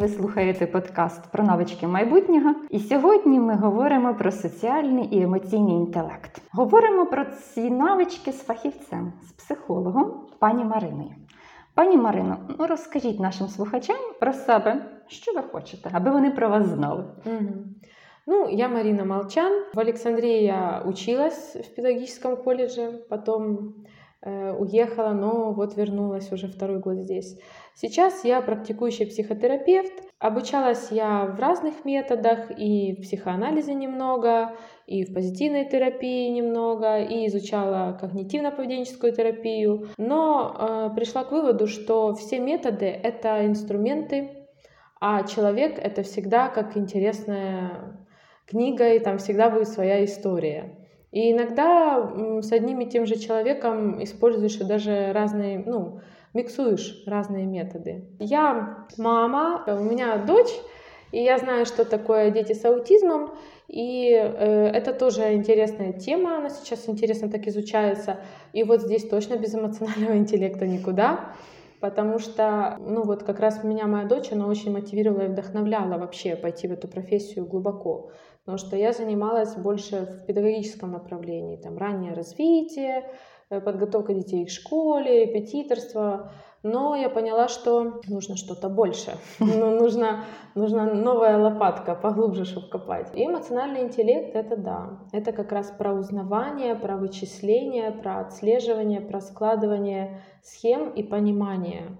Ви слухаєте подкаст про навички майбутнього. І сьогодні ми говоримо про соціальний і емоційний інтелект. Говоримо про ці навички з фахівцем, з психологом, пані Мариною. Пані Марино, ну розкажіть нашим слухачам про себе, що ви хочете, аби вони про вас знали. Угу. Ну, я Марина Молчан. В Александрии я училась в педагогическом колледже, потом уехала, но вот вернулась уже второй год здесь. Сейчас я практикующий психотерапевт. Обучалась я в разных методах, и в психоанализе немного, и в позитивной терапии немного, и изучала когнитивно-поведенческую терапию. Но э, пришла к выводу, что все методы — это инструменты, а человек — это всегда как интересная книга, и там всегда будет своя история. И иногда с одним и тем же человеком используешь даже разные, ну, миксуешь разные методы. Я мама, у меня дочь, и я знаю, что такое дети с аутизмом, и э, это тоже интересная тема, она сейчас интересно так изучается. И вот здесь точно без эмоционального интеллекта никуда, потому что, ну вот как раз меня моя дочь, она очень мотивировала и вдохновляла вообще пойти в эту профессию глубоко, потому что я занималась больше в педагогическом направлении, там раннее развитие, Э, подготовка детей к школе, репетиторство. Но я поняла, что нужно что-то больше. Ну, нужна, нужна новая лопатка, поглубже, чтобы копать. И эмоциональный интеллект — это да. Это как раз про узнавание, про вычисление, про отслеживание, про складывание схем и понимание.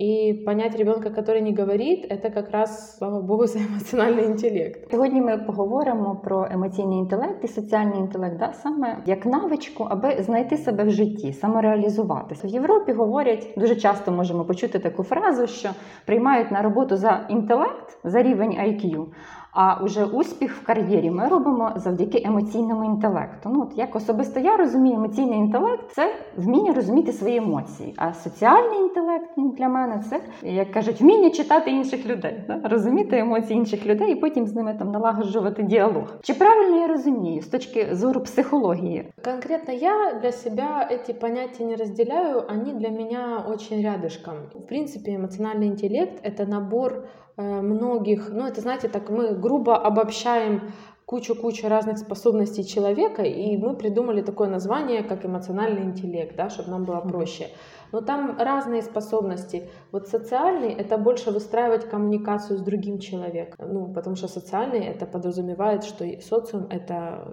І понять ребенка, который не говорит, это как раз, слава Богу, за емоціональний інтелект. Сьогодні ми поговоримо про емоційний інтелект і соціальний інтелект, да, саме як навичку, аби знайти себе в житті, самореалізуватися. В Європі говорять дуже часто можемо почути таку фразу, що приймають на роботу за інтелект, за рівень IQ. А уже успіх в кар'єрі ми робимо завдяки емоційному інтелекту. Ну от як особисто я розумію, емоційний інтелект це вміння розуміти свої емоції. А соціальний інтелект ну, для мене це як кажуть, вміння читати інших людей, да? розуміти емоції інших людей і потім з ними там налагоджувати діалог. Чи правильно я розумію з точки зору психології? Конкретно я для себя эти понятия не разделяю, они для меня очень рядышком. В принципе, эмоциональный интеллект — это набор Э, многих, ну это знаете, так мы грубо обобщаем кучу-кучу разных способностей человека, и мы придумали такое название, как эмоциональный интеллект, да, чтобы нам было проще. Но там разные способности. Вот социальный — это больше выстраивать коммуникацию с другим человеком, ну, потому что социальный — это подразумевает, что социум — это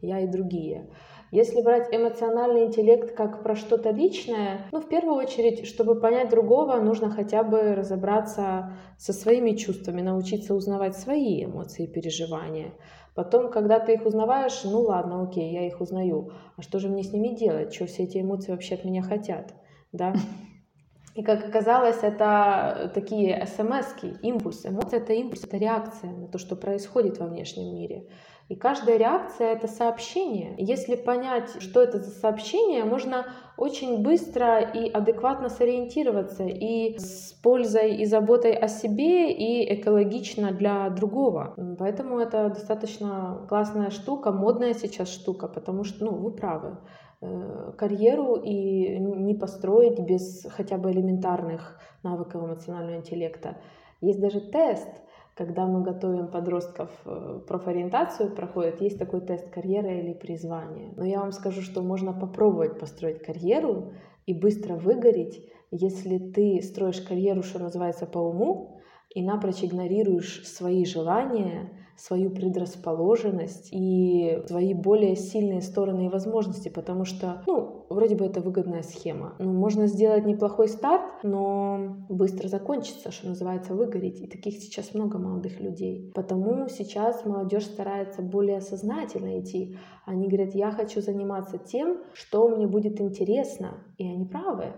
я и другие. Если брать эмоциональный интеллект как про что-то личное, ну, в первую очередь, чтобы понять другого, нужно хотя бы разобраться со своими чувствами, научиться узнавать свои эмоции и переживания. Потом, когда ты их узнаваешь, ну ладно, окей, я их узнаю. А что же мне с ними делать? Что все эти эмоции вообще от меня хотят? Да? И как оказалось, это такие смс импульсы. Эмоция — это импульс, это реакция на то, что происходит во внешнем мире. И каждая реакция — это сообщение. Если понять, что это за сообщение, можно очень быстро и адекватно сориентироваться и с пользой и заботой о себе, и экологично для другого. Поэтому это достаточно классная штука, модная сейчас штука, потому что, ну, вы правы э, карьеру и не построить без хотя бы элементарных навыков эмоционального интеллекта. Есть даже тест — когда мы готовим подростков э, профориентацию, проходит, есть такой тест карьера или призвание. Но я вам скажу, что можно попробовать построить карьеру и быстро выгореть, если ты строишь карьеру, что называется, по уму, и напрочь игнорируешь свои желания, свою предрасположенность и свои более сильные стороны и возможности, потому что, ну, вроде бы это выгодная схема. Ну, можно сделать неплохой старт, но быстро закончится, что называется, выгореть. И таких сейчас много молодых людей. Потому сейчас молодежь старается более сознательно идти. Они говорят, я хочу заниматься тем, что мне будет интересно. И они правы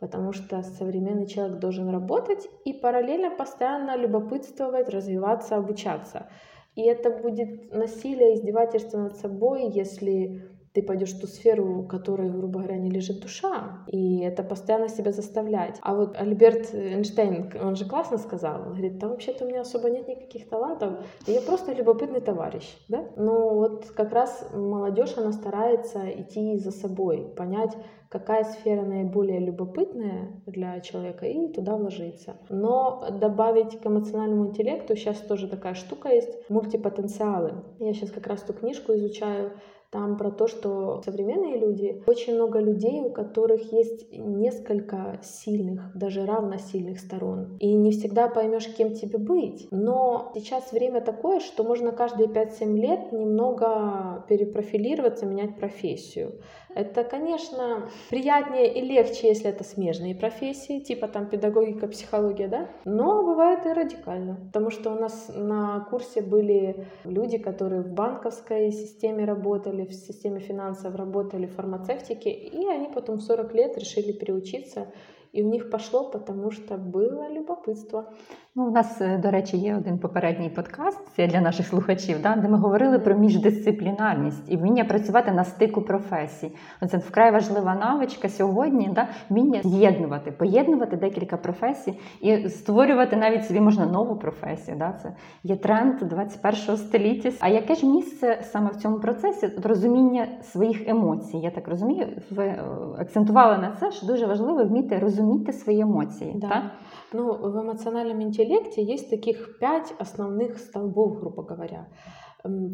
потому что современный человек должен работать и параллельно постоянно любопытствовать, развиваться, обучаться. И это будет насилие, издевательство над собой, если ты пойдешь в ту сферу, в которой, грубо говоря, не лежит душа, и это постоянно себя заставлять. А вот Альберт Эйнштейн, он же классно сказал, он говорит, да вообще-то у меня особо нет никаких талантов, я просто любопытный товарищ, да? Ну вот как раз молодежь, она старается идти за собой, понять, какая сфера наиболее любопытная для человека и туда вложиться. Но добавить к эмоциональному интеллекту сейчас тоже такая штука есть, мультипотенциалы. Я сейчас как раз ту книжку изучаю, там про то, что современные люди, очень много людей, у которых есть несколько сильных, даже равносильных сторон. И не всегда поймешь, кем тебе быть. Но сейчас время такое, что можно каждые 5-7 лет немного перепрофилироваться, менять профессию. Это, конечно, приятнее и легче, если это смежные профессии, типа там педагогика, психология, да? Но бывает и радикально, потому что у нас на курсе были люди, которые в банковской системе работали, в системе финансов работали, в фармацевтике, и они потом в 40 лет решили переучиться і в них пошло, тому що було любопитство. Ну, У нас, е, до речі, є один попередній подкаст це для наших слухачів, да, де ми говорили про міждисциплінарність і вміння працювати на стику професій. Оце вкрай важлива навичка сьогодні, да, вміння з'єднувати, поєднувати декілька професій і створювати навіть собі можна нову професію. Да, Це є тренд 21 століття. А яке ж місце саме в цьому процесі розуміння своїх емоцій? Я так розумію, ви е, акцентували на це, що дуже важливо вміти розуміти розуміти свои эмоции. Да. да? Ну, в эмоциональном интеллекте есть таких пять основных столбов, грубо говоря.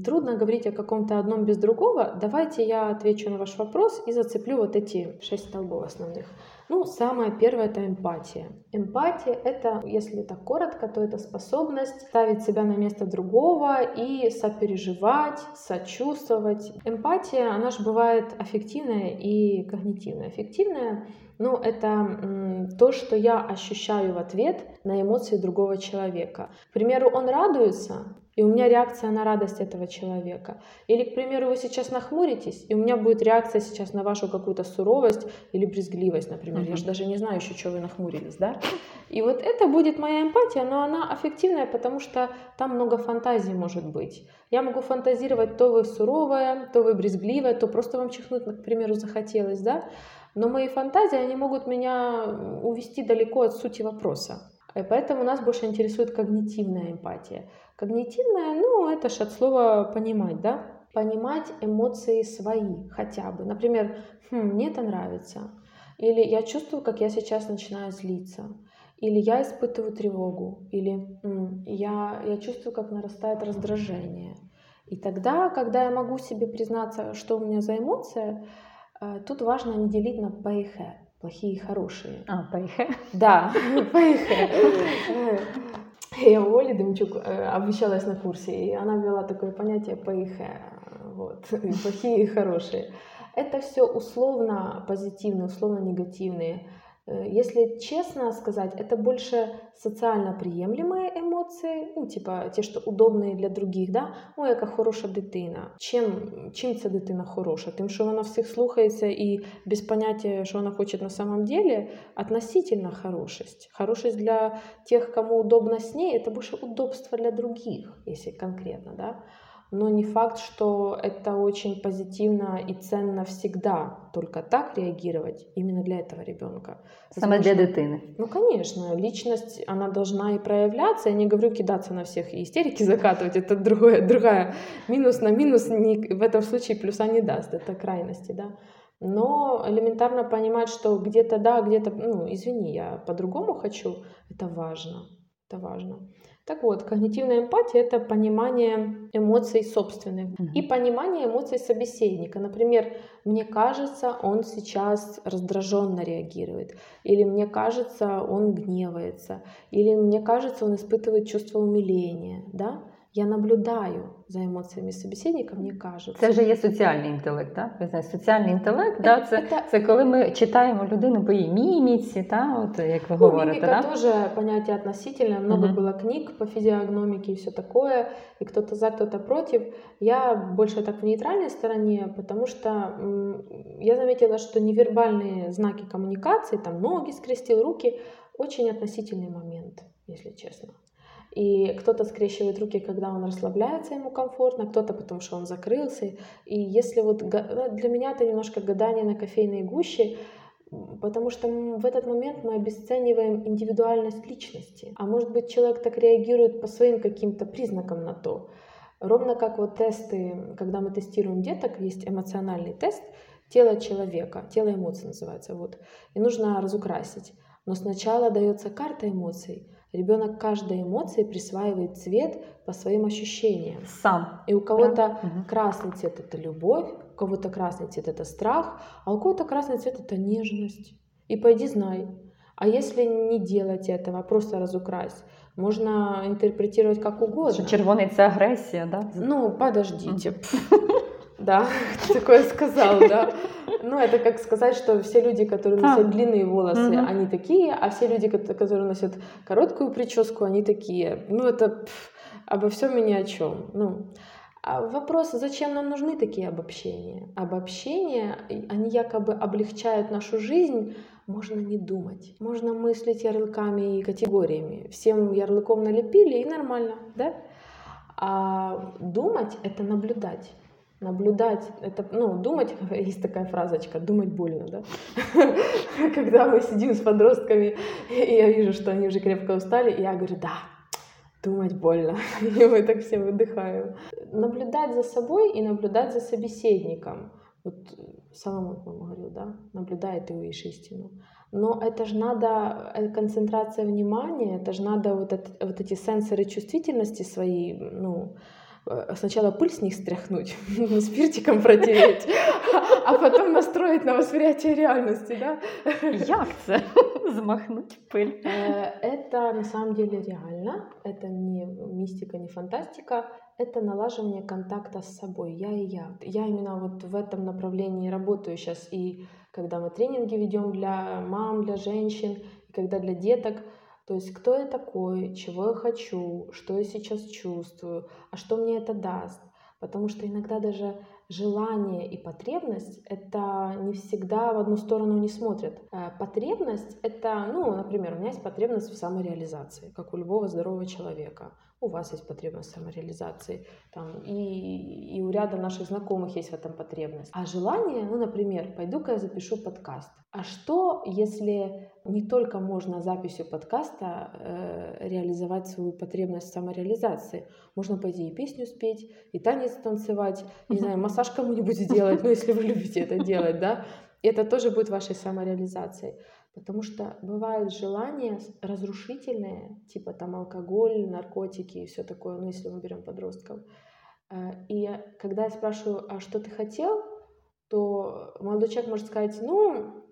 Трудно говорить о каком-то одном без другого. Давайте я отвечу на ваш вопрос и зацеплю вот эти шесть столбов основных. Ну, самое первое это эмпатия. Эмпатия это, если так коротко, то это способность ставить себя на место другого и сопереживать, сочувствовать. Эмпатия, она же бывает аффективная и когнитивная. Аффективная ну, это то, что я ощущаю в ответ на эмоции другого человека. К примеру, он радуется, и у меня реакция на радость этого человека. Или, к примеру, вы сейчас нахмуритесь, и у меня будет реакция сейчас на вашу какую-то суровость или брезгливость, например. Uh-huh. Я же даже не знаю еще, что вы нахмурились, да? И вот это будет моя эмпатия, но она аффективная, потому что там много фантазий может быть. Я могу фантазировать, то вы суровая, то вы брезгливая, то просто вам чихнуть, к примеру, захотелось, да? Но мои фантазии, они могут меня увести далеко от сути вопроса. И поэтому нас больше интересует когнитивная эмпатия. Когнитивная, ну, это же от слова понимать, да? Понимать эмоции свои хотя бы. Например, хм, мне это нравится. Или я чувствую, как я сейчас начинаю злиться. Или я испытываю тревогу. Или м, я, я чувствую, как нарастает раздражение. И тогда, когда я могу себе признаться, что у меня за эмоция, тут важно не делить на пэйхэ, плохие и хорошие. А, пэйхэ? Да, пэйхэ. Я у Оли Демчук э, обучалась на курсе, и она ввела такое понятие пэйхэ, вот, плохие и хорошие. Это все условно позитивные, условно негативные Э, если честно сказать, это больше социально приемлемые эмоции, ну, типа те, що удобні для других, да? Ой, яка хороша дитина. Чим чим ця дитина хороша? Тим, що вона всіх слухається і без поняття, що вона хоче на самом деле, относительно хорошесть. Хорошесть для тех, кому удобно с ней, это больше удобство для других, если конкретно, да? Но не факт, что это очень позитивно и ценно всегда только так реагировать именно для этого ребенка. Саме для дитины. Ну, конечно, личность, она должна и проявляться. Я не говорю кидаться на всех и истерики закатывать, это другое, другая. Минус на минус не, в этом случае плюса не даст, это крайности, да. Но элементарно понимать, что где-то да, где-то, ну, извини, я по-другому хочу, это важно, это важно. Так вот, когнитивная эмпатия — это понимание эмоций собственных mm-hmm. и понимание эмоций собеседника. Например, мне кажется, он сейчас раздраженно реагирует, или мне кажется, он гневается, или мне кажется, он испытывает чувство умиления, да? Я наблюдаю за емоціями собеседника, мені кажуть. Це вже є соціальний інтелект, так? Ви знаєте, соціальний інтелект, да, це, це, це коли ми читаємо людину по її міміці, та, от, як ви ну, говорите. Мимика да? тоже понятие относительное, много uh-huh. было книг по физиогномике и все такое, и кто-то за, кто-то против. Я больше так в нейтральной стороне, потому что м, я заметила, что невербальные знаки коммуникации, там ноги скрестил, руки, очень относительный момент, если честно. И кто-то скрещивает руки, когда он расслабляется, ему комфортно, кто-то потому что он закрылся. И если вот ну, для меня это немножко гадание на кофейной гуще, потому что в этот момент мы обесцениваем индивидуальность личности. А может быть, человек так реагирует по своим каким-то признакам на то. Ровно как вот тесты, когда мы тестируем деток, есть эмоциональный тест тела человека, тело эмоций называется, вот, и нужно разукрасить. Но сначала дается карта эмоций. Ребенок каждой эмоции присваивает цвет по своим ощущениям. Сам. И у кого-то угу. красный цвет это любовь, у кого-то красный цвет это страх, а у кого-то красный цвет это нежность. И пойди знай. А если не делать этого, а просто разукрась, можно интерпретировать как угодно. Червоный це агрессия, да? Ну, подождите. Да, такое сказал, да. Ну, это как сказать, что все люди, которые носят длинные волосы, они такие, а все люди, которые носят короткую прическу, они такие. Ну, это обо всем и ни о чем. Ну, а вопрос, зачем нам нужны такие обобщения? Обобщения, они якобы облегчают нашу жизнь, можно не думать. Можно мыслить ярлыками и категориями. Всем ярлыком налепили и нормально, да? А думать — это наблюдать. Наблюдать, это, ну, думать, есть такая фразочка, думать больно, да? Когда мы сидим с подростками, и я вижу, что они уже крепко устали, и я говорю, да, думать больно. И мы так все выдыхаем. Наблюдать за собой и наблюдать за собеседником. Вот Соломон, по-моему, говорил, да, наблюдай, ты увидишь истину. Но это же надо, э, концентрация внимания, это же надо вот, это, вот эти сенсоры чувствительности свои, ну, Э, сначала пыль с них стряхнуть, спиртиком протереть, а потом настроить на восприятие реальности, да? Як це? Змахнуть пыль. Э, это на самом деле реально, это не мистика, не фантастика, это налаживание контакта с собой, я и я. Я именно вот в этом направлении работаю сейчас, и когда мы тренинги ведем для мам, для женщин, и когда для деток, то есть кто я такой, чего я хочу, что я сейчас чувствую, а что мне это даст. Потому что иногда даже желание и потребность — это не всегда в одну сторону не смотрят. Э, потребность — это, ну, например, у меня есть потребность в самореализации, как у любого здорового человека у вас есть потребность самореализации, там, и, и у ряда наших знакомых есть в этом потребность. А желание, ну, например, пойду-ка я запишу подкаст. А что, если не только можно записью подкаста э, реализовать свою потребность самореализации? Можно пойти и песню спеть, и танец танцевать, не знаю, массаж кому-нибудь сделать, ну, если вы любите это делать, да, это тоже будет вашей самореализацией. Потому что бывают желания разрушительные, типа там алкоголь, наркотики и все такое, ну если мы берем подростков. Э, и когда я спрашиваю, а что ты хотел, то молодой человек может сказать, ну,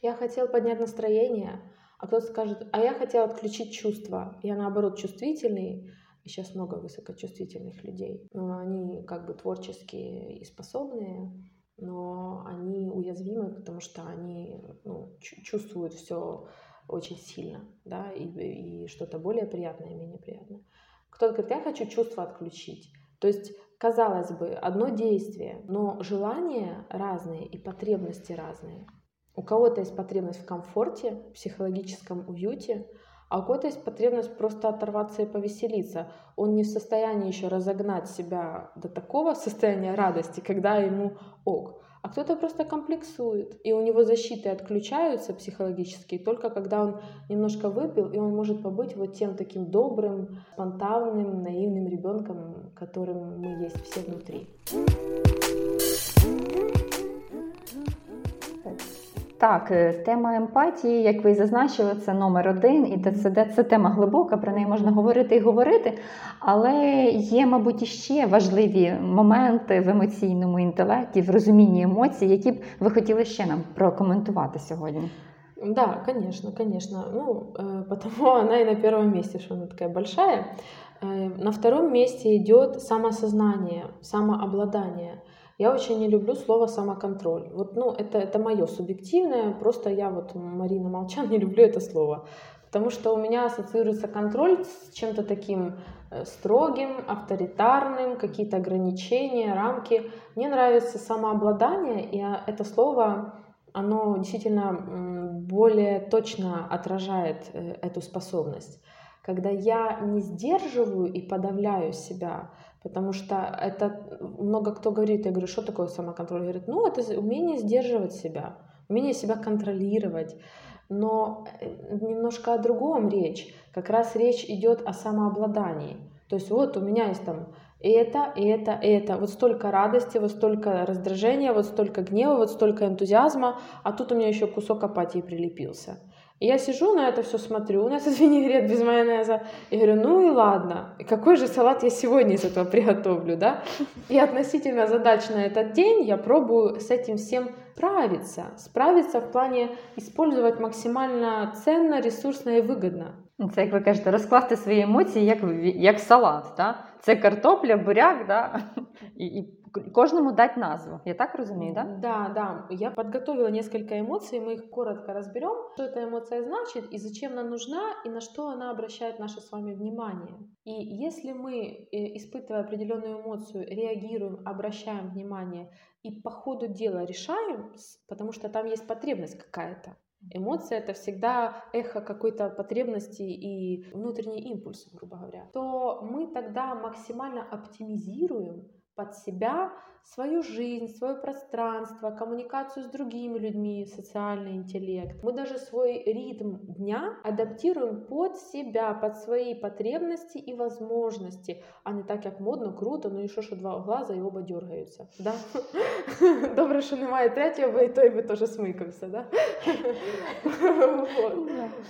я хотел поднять настроение, а кто-то скажет, а я хотел отключить чувства. Я наоборот чувствительный, сейчас много высокочувствительных людей, но они как бы творческие и способные, но они уязвимы, потому что они ну, чувствуют все очень сильно, да, и, и что-то более приятное менее приятное. Кто-то говорит, я хочу чувства отключить. То есть, казалось бы, одно действие, но желания разные и потребности разные. У кого-то есть потребность в комфорте, психологическом уюте, а у кого-то есть потребность просто оторваться и повеселиться. Он не в состоянии еще разогнать себя до такого состояния радости, когда ему ок. А кто-то просто комплексует, и у него защиты отключаются психологически только когда он немножко выпил, и он может побыть вот тем таким добрым, спонтанным, наивным ребенком, которым мы есть все внутри. Так, е, тема емпатії, як ви зазначили, це номер один, і ТЦД це тема глибока, про неї можна говорити і говорити. Але є, мабуть, іще важливі моменти в емоційному інтелекті, в розумінні емоцій, які б ви хотіли ще нам прокоментувати сьогодні. Да, конечно, конечно. Ну, э, потому она и на первом месте, что она такая большая. Э, на втором месте идет самосознание, самообладание. Я очень не люблю слово самоконтроль. Вот, ну, это, это мое субъективное, просто я вот, Марина Молчан, не люблю это слово. Потому что у меня ассоциируется контроль с чем-то таким э, строгим, авторитарным, какие-то ограничения, рамки. Мне нравится самообладание, и а, это слово, оно действительно более точно отражает э, эту способность. когда я не сдерживаю и подавляю себя, потому что это много кто говорит, я говорю, что такое самоконтроль? Говорит, ну это умение сдерживать себя, умение себя контролировать. Но э, немножко о другом речь. Как раз речь идет о самообладании. То есть вот у меня есть там это, это, это. Вот столько радости, вот столько раздражения, вот столько гнева, вот столько энтузиазма, а тут у меня еще кусок апатии прилепился. И я сижу на это все смотрю, на этот винегрет без майонеза, и говорю, ну и ладно, и какой же салат я сегодня из этого приготовлю, да? И относительно задач на этот день я пробую с этим всем справиться. Справиться в плане использовать максимально ценно, ресурсно и выгодно. Це, як ви кажете, розкласти свої емоції як, як салат. Да? Це картопля, буряк, да? і, і кожному дать назву. Я так разумею, да? Да, да. Я подготовила несколько эмоций, мы их коротко разберем, что эта эмоция значит и зачем она нужна и на что она обращает наше с вами внимание. И если мы, э, испытывая определенную эмоцию, реагируем, обращаем внимание и по ходу дела решаем, потому что там есть потребность какая-то, Эмоция это всегда эхо какой-то потребности и внутренний импульс, грубо говоря. То мы тогда максимально оптимизируем под себя свою жизнь, свое пространство, коммуникацию с другими людьми, социальный интеллект. Мы даже свой ритм дня адаптируем под себя, под свои потребности и возможности, а не так, как модно, круто, ну і що, що два глаза і оба дергаються. Да? Добре, що немає третього, і той би теж смикався. Да?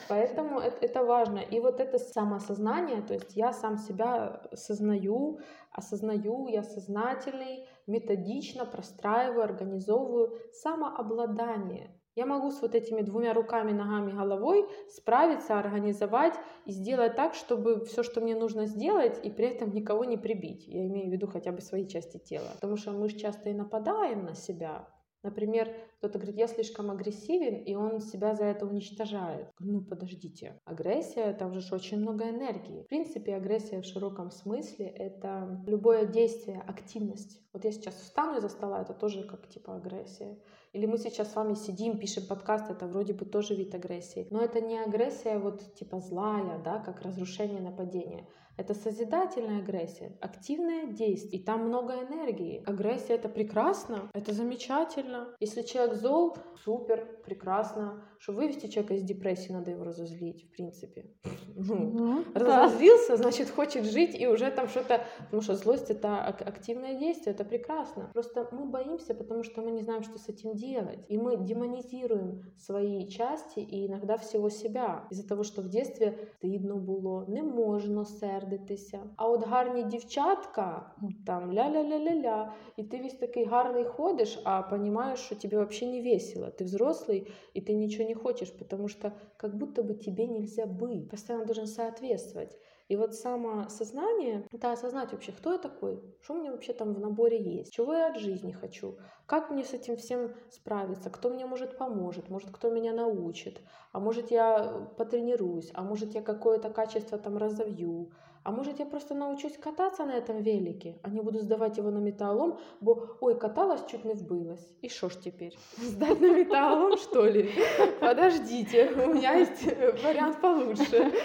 Поэтому это важно. И вот это самосознание, то есть я сам себя сознаю, осознаю, я сознательный, методично простраиваю, организовываю самообладание. Я могу с вот этими двумя руками, ногами, головой справиться, организовать и сделать так, чтобы все, что мне нужно сделать, и при этом никого не прибить. Я имею в виду хотя бы свои части тела. Потому что мы же часто и нападаем на себя, Например, кто-то говорит, я слишком агрессивен, и он себя за это уничтожает. Ну, подождите. Агрессия, там же очень много энергии. В принципе, агрессия в широком смысле — это любое действие, активность. Вот я сейчас встану из-за стола, это тоже как типа агрессия. Или мы сейчас с вами сидим, пишем подкаст, это вроде бы тоже вид агрессии. Но это не агрессия вот типа злая, да, как разрушение, нападение. Это созидательная агрессия, активное действие. И там много энергии. Агрессия это прекрасно, это замечательно. Если человек зол, супер, прекрасно. Что вывести человека из депрессии, надо его разозлить, в принципе. Ну, ну разозлился, значит, хочет жить и уже там что-то... Потому что злость — это активное действие, это прекрасно. Просто мы боимся, потому что мы не знаем, что с этим делать. И мы демонизируем свои части и иногда всего себя. Из-за того, что в детстве стыдно было, не можно сердитися. А от гарні дівчатка, там ля-ля-ля-ля-ля, и ты весь такой гарный ходишь, а понимаешь, что тебе вообще не весело. Ты взрослый, и ты ничего не хочешь, потому что как будто бы тебе нельзя быть. Постоянно должен соответствовать. И вот самосознание — это осознать вообще, кто я такой, что у меня вообще там в наборе есть, чего я от жизни хочу, как мне с этим всем справиться, кто мне может поможет, может кто меня научит, а может я потренируюсь, а может я какое-то качество там разовью, а может я просто научусь кататься на этом велике, а не буду сдавать его на металлолом, бо ой, каталась, чуть не вбылась. И что ж теперь? Сдать на металлолом, что ли? Подождите, у меня есть вариант получше.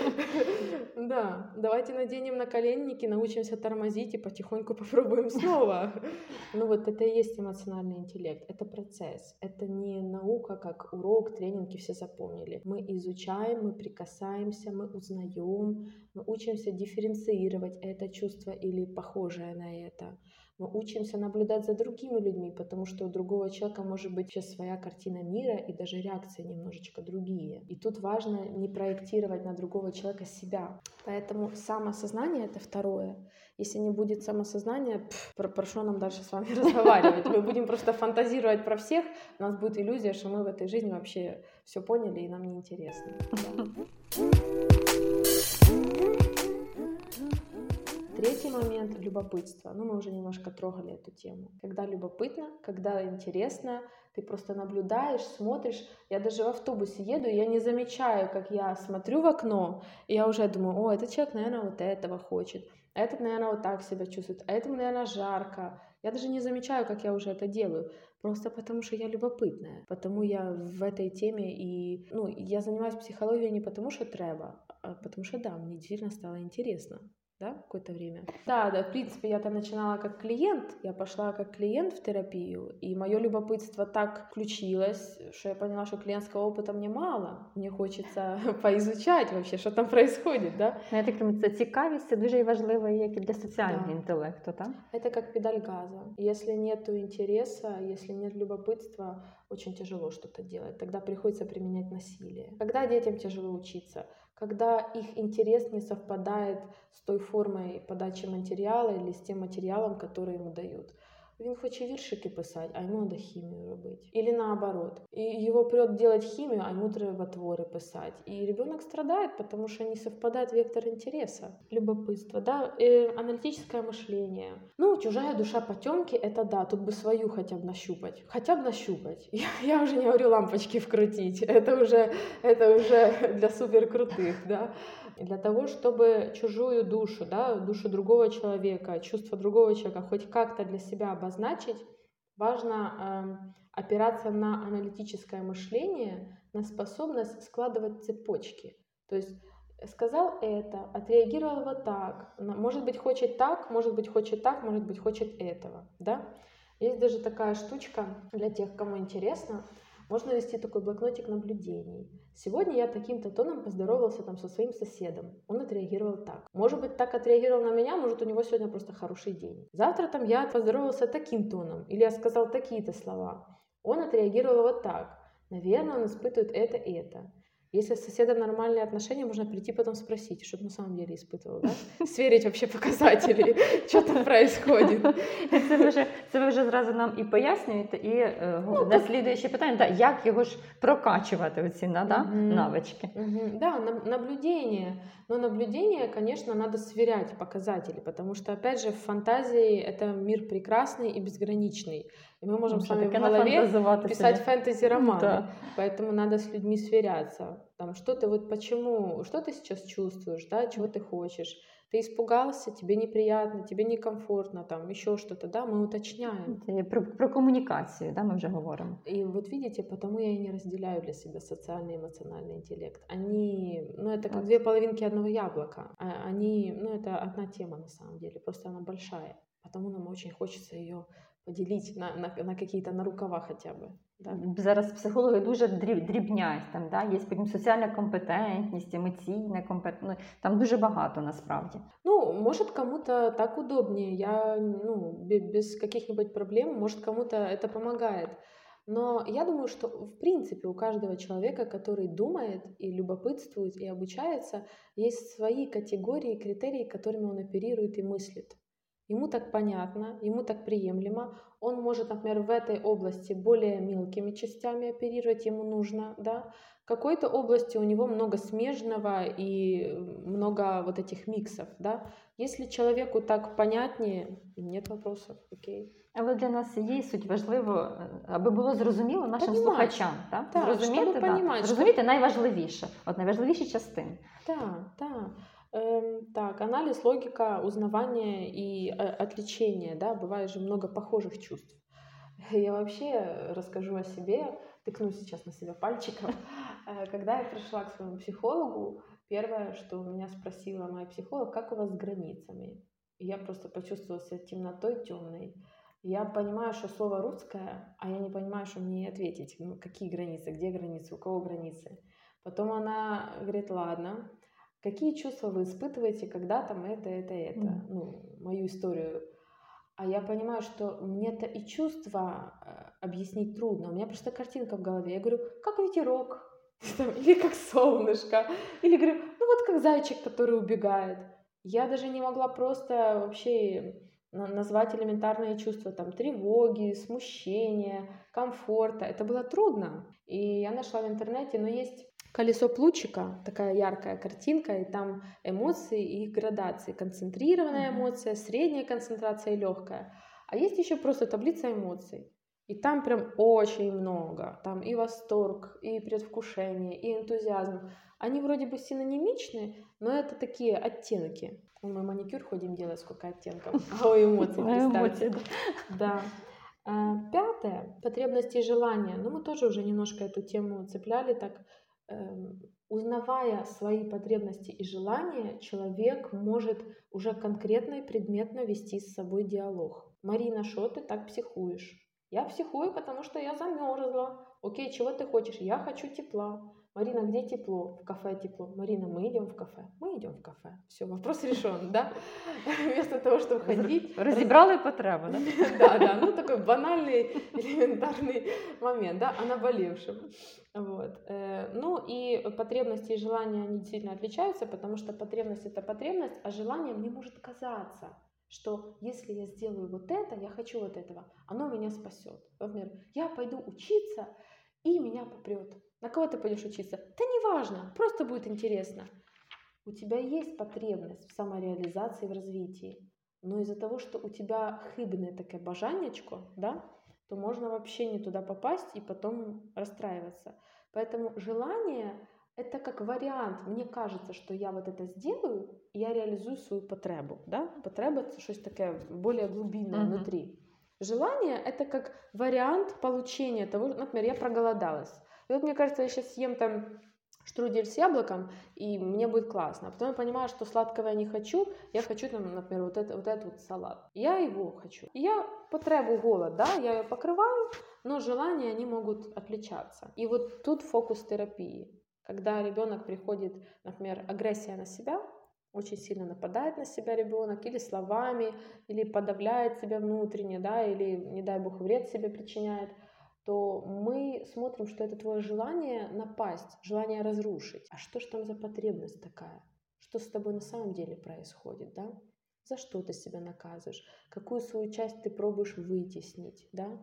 Да, давайте наденем на коленники, научимся тормозить и потихоньку попробуем снова. Ну вот это и есть эмоциональный интеллект. Это процесс. Это не наука, как урок, тренинг, и все запомнили. Мы изучаем, мы прикасаемся, мы узнаем, мы учимся дифференцировать это чувство или похожее на это. Мы учимся наблюдать за другими людьми, потому что у другого человека может быть сейчас своя картина мира и даже реакции немножечко другие. И тут важно не проектировать на другого человека себя. Поэтому самосознание — это второе. Если не будет самосознания, пф, про, про что нам дальше с вами разговаривать? Мы будем просто фантазировать про всех, у нас будет иллюзия, что мы в этой жизни вообще все поняли и нам неинтересно. Третий момент — любопытство. Ну, мы уже немножко трогали эту тему. Когда любопытно, когда интересно, ты просто наблюдаешь, смотришь. Я даже в автобусе еду, я не замечаю, как я смотрю в окно, и я уже думаю, о, этот человек, наверное, вот этого хочет, а этот, наверное, вот так себя чувствует, а этому, наверное, жарко. Я даже не замечаю, как я уже это делаю. Просто потому, что я любопытная. Потому я в этой теме и... Ну, я занимаюсь психологией не потому, что треба, а, потому что да, мне действительно стало интересно да, какое-то время. Да, да, в принципе, я там начинала как клиент, я пошла как клиент в терапию, и мое любопытство так включилось, что я поняла, что клиентского опыта мне мало, мне хочется поизучать вообще, что там происходит, да. Ну, я так думаю, це цікавість, це дуже важливо як і для соціального да. інтелекту, так? Это как педаль газа. Если нету интереса, если нет любопытства, очень тяжело что-то делать. Тогда приходится применять насилие. Когда детям тяжело учиться? когда их интерес не совпадает с той формой подачи материала или с тем материалом, который ему дают. Він хоче віршики писати, а йому треба хімію робити. Или наоборот. И его прет делать химию, а ему треба творы писать. И ребенок страдает, потому что не совпадает вектор интереса. Любопытство, да, э, аналитическое мышление. Ну, чужая душа потемки, это да, тут бы свою хотя бы нащупать. Хотя бы нащупать. Я, я уже не говорю лампочки вкрутить. Это уже, это уже для супер крутых, да для того, чтобы чужую душу, да, душу другого человека, чувство другого человека хоть как-то для себя обозначить, важно э, опираться на аналитическое мышление, на способность складывать цепочки. То есть сказал это, отреагировал вот так, может быть хочет так, может быть хочет так, может быть хочет этого, да. Есть даже такая штучка для тех, кому интересно, можно вести такой блокнотик наблюдений. Сегодня я таким-то тоном поздоровался там со своим соседом. Он отреагировал так. Может быть, так отреагировал на меня, может, у него сегодня просто хороший день. Завтра там я поздоровался таким тоном, или я сказал такие-то слова. Он отреагировал вот так. Наверное, он испытывает это и это. Если с соседом нормальные отношения, можно прийти потом спросить, что ты на самом деле испытывал, да? Сверить вообще показатели, що там происходит. Це ви вже, це ви вже зразу нам і пояснюєте, і е, ну, наслідуюче питання, да, як його ж прокачувати, оці да, угу. навички. Угу. Да, наблюдение. Но наблюдение, конечно, надо сверять показатели, потому что, опять же, в фантазии это мир прекрасный и безграничный. И мы можем с вами в голове писать фэнтези-романы. Да. Поэтому надо с людьми сверяться. Там, что ты вот почему, что ты сейчас чувствуешь, да, чего ты хочешь. Ты испугался, тебе неприятно, тебе некомфортно, там еще что-то, да, мы уточняем. Про, про коммуникацию, да, мы уже говорим. И вот видите, потому я и не разделяю для себя социальный и эмоциональный интеллект. Они, ну это как вот. две половинки одного яблока. А они, ну это одна тема на самом деле, просто она большая. Потому нам очень хочется ее поділіть на на, на какие-то на рукава хоча б. Да. Зараз психологи дуже дрібнять. Там да? є потім соціальна компетентність, емоційна компетентність. Ну, там дуже багато насправді. Ну, может, кому-то так удобнее. Я ну, без каких-нибудь проблем, может, кому-то это помогает. Но я думаю, что в принципе у каждого человека, который думает и любопытствует и обучается, есть свои категории, критерии, которыми он оперирует и мыслит. Ему так понятно, ему так приемлемо. Он может, например, в этой области более мелкими частями оперировать, ему нужно, да. В какой-то области у него много смежного и много вот этих миксов, да. Если человеку так понятнее, нет вопросов, окей. Але для нас є суть важливо, аби було зрозуміло нашим Понимать. слухачам. Так? Так, Зрозуміти, да. Зрозуміти найважливіше, от найважливіші частини. Так, так. Эм, так, анализ, логика, узнавание и э, отвлечение, да, бывает же много похожих чувств. Я вообще расскажу о себе, тыкну сейчас на себя пальчиком. Э, когда я пришла к своему психологу, первое, что у меня спросила моя психолог, как у вас с границами? Я просто почувствовала себя темнотой темной. Я понимаю, что слово русское, а я не понимаю, что мне ответить. Ну, какие границы, где границы, у кого границы. Потом она говорит, ладно, какие чувства вы испытываете, когда там это, это, это, mm. ну, мою историю. А я понимаю, что мне-то и чувства э, объяснить трудно. У меня просто картинка в голове. Я говорю, как ветерок, или как солнышко, или говорю, ну вот как зайчик, который убегает. Я даже не могла просто вообще назвать элементарные чувства, там, тревоги, смущения, комфорта. Это было трудно. И я нашла в интернете, но есть колесо Плучика, такая яркая картинка, и там эмоции и их градации. Концентрированная эмоция, средняя концентрация и легкая. А есть еще просто таблица эмоций. И там прям очень много. Там и восторг, и предвкушение, и энтузиазм. Они вроде бы синонимичны, но это такие оттенки. Мы маникюр ходим делать, сколько оттенков. А у эмоций, представьте. Да. Пятое. Потребности и желания. Ну, мы тоже уже немножко эту тему цепляли так узнавая свои потребности и желания, человек может уже конкретно и предметно вести с собой диалог. Марина, что ты так психуешь? Я психую, потому что я замерзла. Окей, чего ты хочешь? Я хочу тепла. Марина, где тепло? В кафе тепло. Марина, мы идем в кафе. Мы идем в кафе. Все, вопрос решен, да? Вместо того, чтобы ходить. Разобрали потребу, да? Да, да. Ну, такой банальный, элементарный момент, да, о наболевшем. Вот. Э, ну и потребности и желания, они действительно отличаются, потому что потребность это потребность, а желание мне может казаться, что если я сделаю вот это, я хочу вот этого, оно меня спасет. Например, я пойду учиться, и меня попрет. На кого ты пойдешь учиться? Да неважно, просто будет интересно. У тебя есть потребность в самореализации, в развитии. Но из-за того, что у тебя хыбное такое бажанечко, да, то можно вообще не туда попасть и потом расстраиваться. Поэтому желание – это как вариант. Мне кажется, что я вот это сделаю, и я реализую свою потребу. Да? Потреба – это что-то такое более глубинное uh-huh. внутри. Желание – это как вариант получения того, например, я проголодалась. И вот мне кажется, я сейчас съем там штрудель с яблоком, и мне будет классно. А потом я понимаю, что сладкого я не хочу, я хочу, там, например, вот, это, вот этот вот салат. Я его хочу. И я потребу голод, да, я ее покрываю, но желания, они могут отличаться. И вот тут фокус терапии. Когда ребенок приходит, например, агрессия на себя, очень сильно нападает на себя ребенок или словами, или подавляет себя внутренне, да, или, не дай бог, вред себе причиняет – то мы смотрим, что это твое желание напасть, желание разрушить. А что ж там за потребность такая? Что с тобой на самом деле происходит, да? За что ты себя наказываешь? Какую свою часть ты пробуешь вытеснить, да?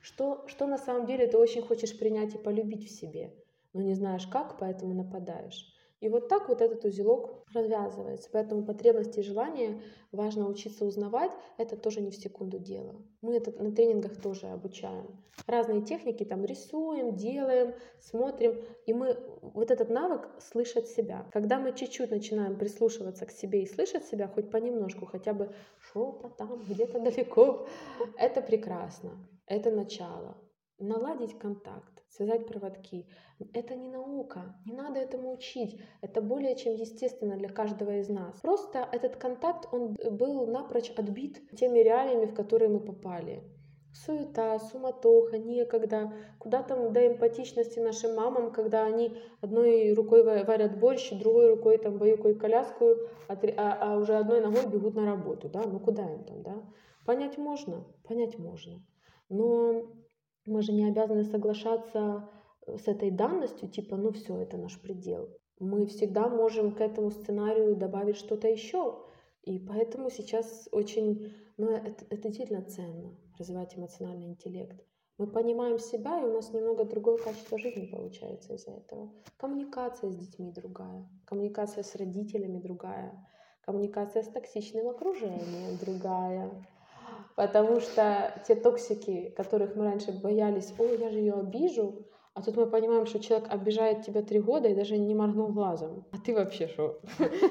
Что, что на самом деле ты очень хочешь принять и полюбить в себе, но не знаешь как, поэтому нападаешь. И вот так вот этот узелок развязывается. Поэтому потребности и желания важно учиться узнавать. Это тоже не в секунду дело. Мы это на тренингах тоже обучаем. Разные техники там рисуем, делаем, смотрим. И мы вот этот навык слышать себя. Когда мы чуть-чуть начинаем прислушиваться к себе и слышать себя, хоть понемножку, хотя бы что-то там где-то далеко, это прекрасно. Это начало. Наладить контакт связать проводки. Это не наука, не надо этому учить. Это более чем естественно для каждого из нас. Просто этот контакт, он был напрочь отбит теми реалиями, в которые мы попали. Суета, суматоха, некогда. Куда там до эмпатичности нашим мамам, когда они одной рукой варят борщ, другой рукой там баюкают коляску, а, а уже одной ногой бегут на работу, да? Ну куда им там, да? Понять можно, понять можно. Но мы же не обязаны соглашаться э, с этой данностью, типа, ну все, это наш предел. Мы всегда можем к этому сценарию добавить что-то еще. И поэтому сейчас очень, ну это, это действительно ценно, развивать эмоциональный интеллект. Мы понимаем себя, и у нас немного другое качество жизни получается из-за этого. Коммуникация с детьми другая, коммуникация с родителями другая, коммуникация с токсичным окружением другая. Потому что те токсики, которых мы раньше боялись, ой, я же ее обижу, а тут мы понимаем, что человек обижает тебя три года и даже не моргнул глазом. А ты вообще что?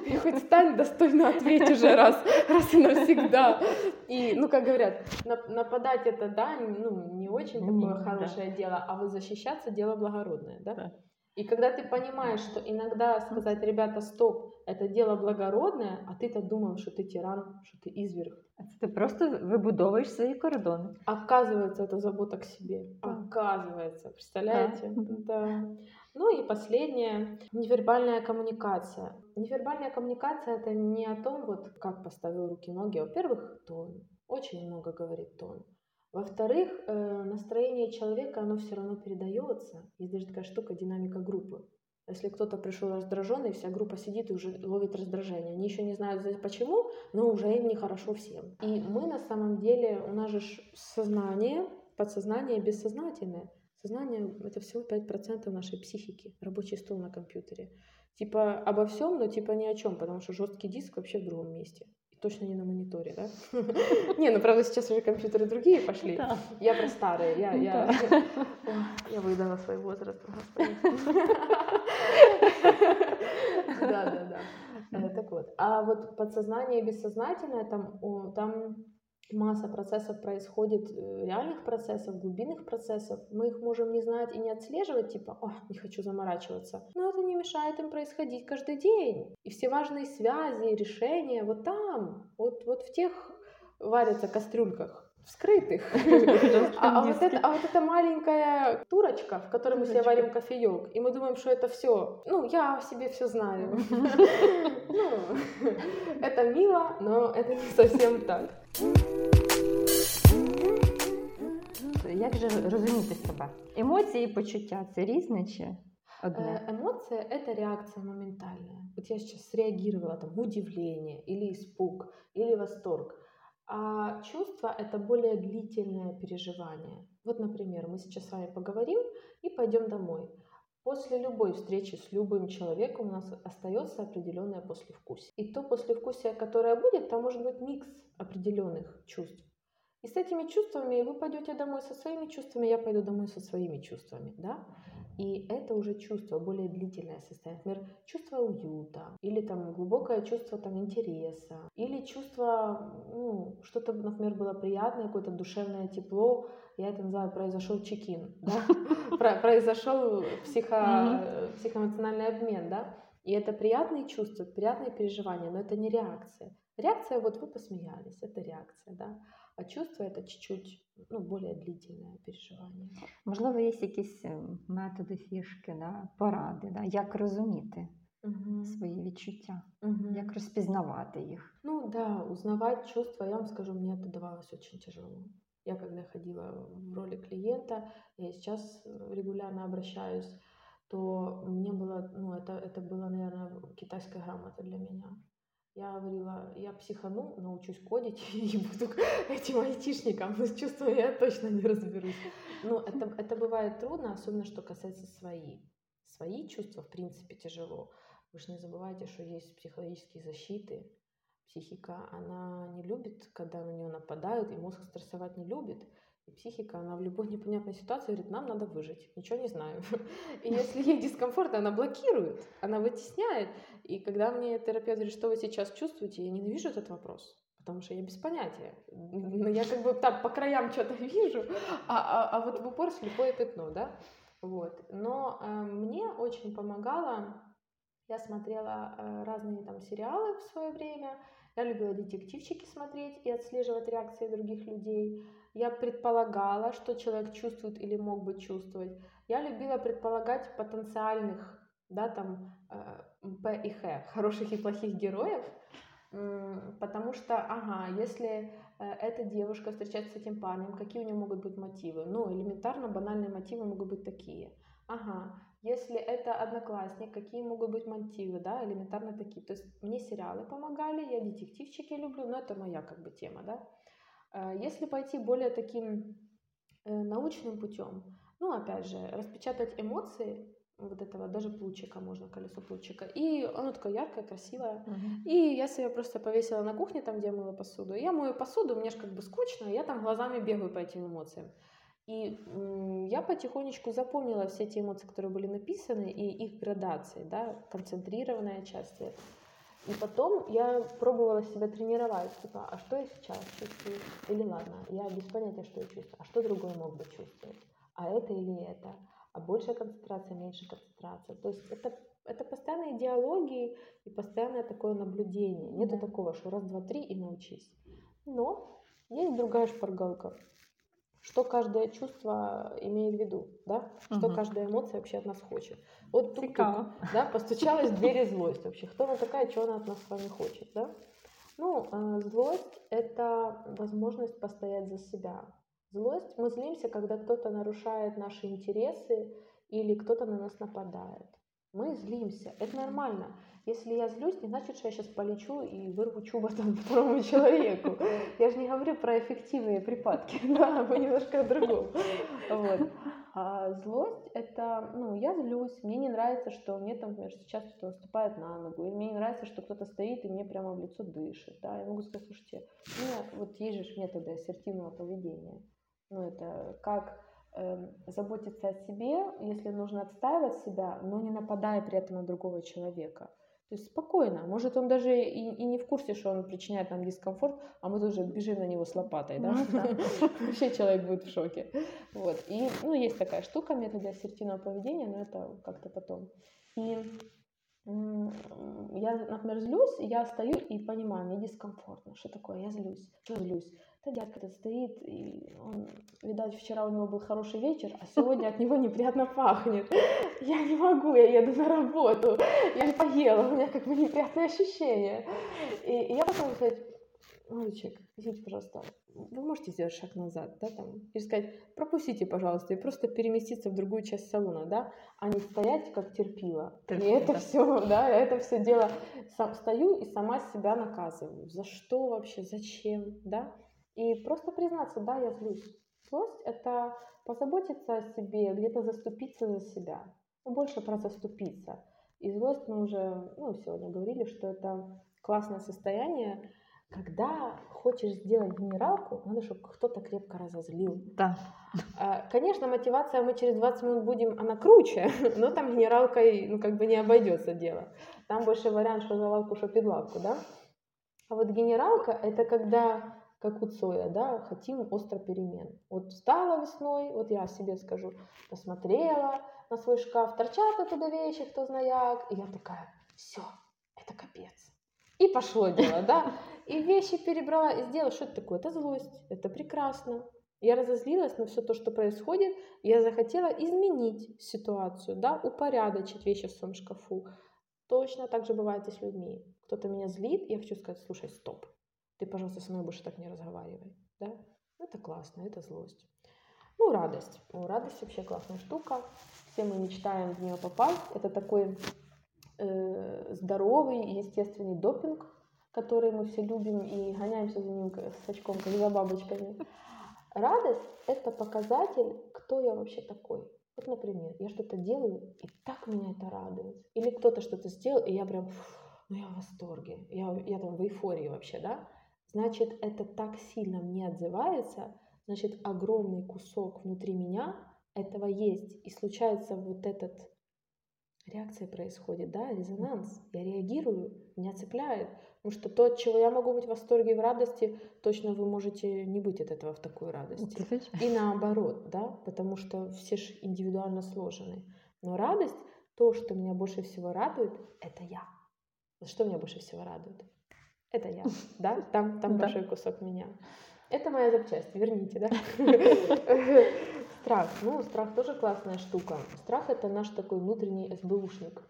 И хоть стань достойно ответь уже раз, раз и навсегда. И, ну, как говорят, нападать это, да, ну, не очень такое хорошее дело, а вот защищаться дело благородное, да? И когда ты понимаешь, что иногда сказать, ребята, стоп, это дело благородне, а ти-то думав, що ти тиран, що ти изверг. Ти просто вибудовуєш свої кордони. Оказывается, это забота к себе. Оказывается, представляете? Да. да. Ну и последнее, невербальная коммуникация. Невербальная коммуникация это не о том, вот как поставил руки-ноги. Во-первых, тон. Очень много говорит тон. Во-вторых, э, настроение человека, оно все равно передается. Есть даже такая штука, динамика группы. Если кто-то пришел раздраженный, вся группа сидит и уже ловит раздражение. Они еще не знают почему, но уже им нехорошо всем. И мы на самом деле, у нас же сознание, подсознание бессознательное. Сознание — это всего 5% нашей психики, рабочий стол на компьютере. Типа обо всем, но типа ни о чем, потому что жесткий диск вообще в другом месте точно не на мониторе, да? Не, ну правда сейчас уже компьютеры другие пошли. Я про старые, я, я, я выдала свой возраст, Да, да, да. Э, так вот, а вот подсознание и бессознательное, там, там масса процессов происходит, э, реальных процессов, глубинных процессов. Мы их можем не знать и не отслеживать, типа, о, не хочу заморачиваться. Но это не мешает им происходить каждый день. И все важные связи, решения вот там, вот, вот в тех варятся кастрюльках вскрытых. А, а, вот это, а вот эта маленькая турочка, в которой мы себе варим кофеек, и мы думаем, что это все. Ну, я о себе все знаю. Ну, это мило, но это не совсем так. Як же розуміти себе? Емоції і почуття це різне чи одне? Э, Эмоция — это реакция моментальная. Вот я сейчас среагировала, там, удивление, или испуг, или восторг. А чувство — это более длительное переживание. Вот, например, мы сейчас с вами поговорим и пойдем домой. После любой встречи с любым человеком у нас остается определенное послевкусие. И то послевкусие, которое будет, там может быть микс определенных чувств. И с этими чувствами вы пойдете домой со своими чувствами, я пойду домой со своими чувствами, да? И это уже чувство, более длительное состояние. Например, чувство уюта, или там глубокое чувство там интереса, или чувство, ну, что-то, например, было приятное, какое-то душевное тепло, я это называю произошел чекин, да? произошел психо, психоэмоциональный обмен, да? И это приятные чувства, приятные переживания, но это не реакция. Реакция, вот вы посмеялись, это реакция, да? А чувство это чуть-чуть ну, более длительне переживання. Можливо, є якісь методи, фішки, да? поради, да? як розуміти угу. свої відчуття, угу. як розпізнавати їх. Ну да, узнавать чувства, я вам скажу, мне это давалось очень тяжело. Я когда ходила в роли клиента, я сейчас регулярно обращаюсь, то мне было, ну, это, это было, наверное, китайская грамота для меня. Я говорила, я психану, научусь кодить и буду этим айтишником, но с чувствами я точно не разберусь. Но это, это бывает трудно, особенно что касается свои. Свои чувства, в принципе, тяжело. Вы же не забывайте, что есть психологические защиты. Психика, она не любит, когда на нее нападают, и мозг стрессовать не любит. Психика, она в любой непонятной ситуации говорит, нам надо выжить, ничего не знаю. И если ей дискомфорт, она блокирует, она вытесняет. И когда мне терапевт говорит, что вы сейчас чувствуете, я ненавижу этот вопрос. Потому что я без понятия. Но я как бы там по краям что-то вижу, а, а, а вот в упор слепое пятно, да? Вот. Но э, мне очень помогало, я смотрела э, разные там сериалы в свое время, я любила детективчики смотреть и отслеживать реакции других людей. Я предполагала, что человек чувствует или мог бы чувствовать. Я любила предполагать потенциальных, да, там, э, П и Х, хороших и плохих героев, потому что, ага, если э, эта девушка встречается с этим парнем, какие у нее могут быть мотивы? Ну, элементарно банальные мотивы могут быть такие. Ага, если это одноклассник, какие могут быть мотивы, да, элементарно такие. То есть мне сериалы помогали, я детективчики люблю, но это моя как бы тема, да. Э, если пойти более таким э, научным путем, ну, опять же, распечатать эмоции вот этого даже плучика можно, колесо плучика. И оно такое яркое, красивое. Uh-huh. И я себе просто повесила на кухне, там, где я мыла посуду. И я мою посуду, мне же как бы скучно, я там глазами бегаю по этим эмоциям. И я потихонечку запомнила все эти эмоции, которые были написаны, и их градации, да, концентрированная часть. И потом я пробовала себя тренировать, типа, а что я сейчас чувствую? Или ладно, я без понятия, что я чувствую, а что другой мог бы чувствовать? А это или это? А большая концентрация, меньше концентрация. То есть это, это постоянные диалоги и постоянное такое наблюдение. Нету да. такого, что раз, два, три и научись. Но есть другая шпаргалка что каждое чувство имеет в виду, да? Что угу. каждая эмоция вообще от нас хочет. Вот тут, да, постучалась в двери злость вообще. Кто она такая, что она от нас с вами хочет, да? Ну, э, злость — это возможность постоять за себя. Злость, мы злимся, когда кто-то нарушает наши интересы или кто-то на нас нападает. Мы злимся, это нормально. Если я злюсь, не значит, что я сейчас полечу и вырву чубатом второму человеку. Я же не говорю про эффективные припадки, да, мы немножко о другом. Вот. А злость — это, ну, я злюсь, мне не нравится, что мне там, например, сейчас кто-то наступает на ногу, или мне не нравится, что кто-то стоит и мне прямо в лицо дышит, да, я могу сказать, слушайте, ну, вот есть же методы ассертивного поведения, ну, это как Эм, заботиться о себе, если нужно отстаивать себя, но не нападая при этом на другого человека. То есть спокойно. Может, он даже и, и не в курсе, что он причиняет нам дискомфорт, а мы тоже бежим на него с лопатой, да? Ну Вообще человек будет в шоке. Вот. И, ну, есть такая штука, методы ассертивного поведения, но это как-то потом. И я, например, злюсь, я стою и понимаю, мне дискомфортно. Что такое? Я злюсь. Что злюсь? Да дядька тут стоит, и он, видать, вчера у него был хороший вечер, а сегодня от него неприятно пахнет. Я не могу, я еду на работу, я не поела, у меня как бы неприятные ощущения. И, и я потом сказать, мальчик, извините, пожалуйста, вы можете сделать шаг назад, да, там, и сказать, пропустите, пожалуйста, и просто переместиться в другую часть салона, да, а не стоять как терпила. и это да. все, да, это все дело, сам стою и сама себя наказываю. За что вообще, зачем, да? И просто признаться, да, я злюсь. Злость — это позаботиться о себе, где-то заступиться за себя. Ну, больше про заступиться. И злость мы уже, ну, сегодня говорили, что это классное состояние, когда хочешь сделать генералку, надо, чтобы кто-то крепко разозлил. Да. А, конечно, мотивация мы через 20 минут будем, она круче, но там генералкой, ну, как бы не обойдется дело. Там больше вариант, что за лавку, что под лавку, да? А вот генералка — это когда, как у Цоя, да, хотим остро перемен. Вот встала весной, вот я себе скажу, посмотрела на свой шкаф, торчат оттуда вещи, кто знает, и я такая, все, это капец. И пошло дело, да? И вещи перебрала и сделала. Что это такое? Это злость. Это прекрасно. Я разозлилась на все то, что происходит. Я захотела изменить ситуацию, да, упорядочить вещи в своем шкафу. Точно так же бывает и с людьми. Кто-то меня злит, я хочу сказать, слушай, стоп. Ты, пожалуйста, со мной больше так не разговаривай. Да? Это классно, это злость. Ну, радость. Ну, радость вообще классная штука. Все мы мечтаем в нее попасть. Это такой э, здоровый, естественный допинг, который мы все любим и гоняемся за ним с очком, как за бабочками. Радость — это показатель, кто я вообще такой. Вот, например, я что-то делаю, и так меня это радует. Или кто-то что-то сделал, и я прям, ну я в восторге, я, я там в эйфории вообще, да? Значит, это так сильно мне отзывается, значит, огромный кусок внутри меня этого есть. И случается вот этот реакция происходит, да, резонанс. Я реагирую, меня цепляет. Потому что то, от чего я могу быть в восторге и в радости, точно вы можете не быть от этого в такой радости. И наоборот, да, потому что все же индивидуально сложены. Но радость, то, что меня больше всего радует, это я. Что меня больше всего радует? Это я, да, там, там большой кусок меня. Это моя запчасть, верните, да? Страх. Ну, страх тоже классная штука. Страх это наш такой внутренний СБУшник.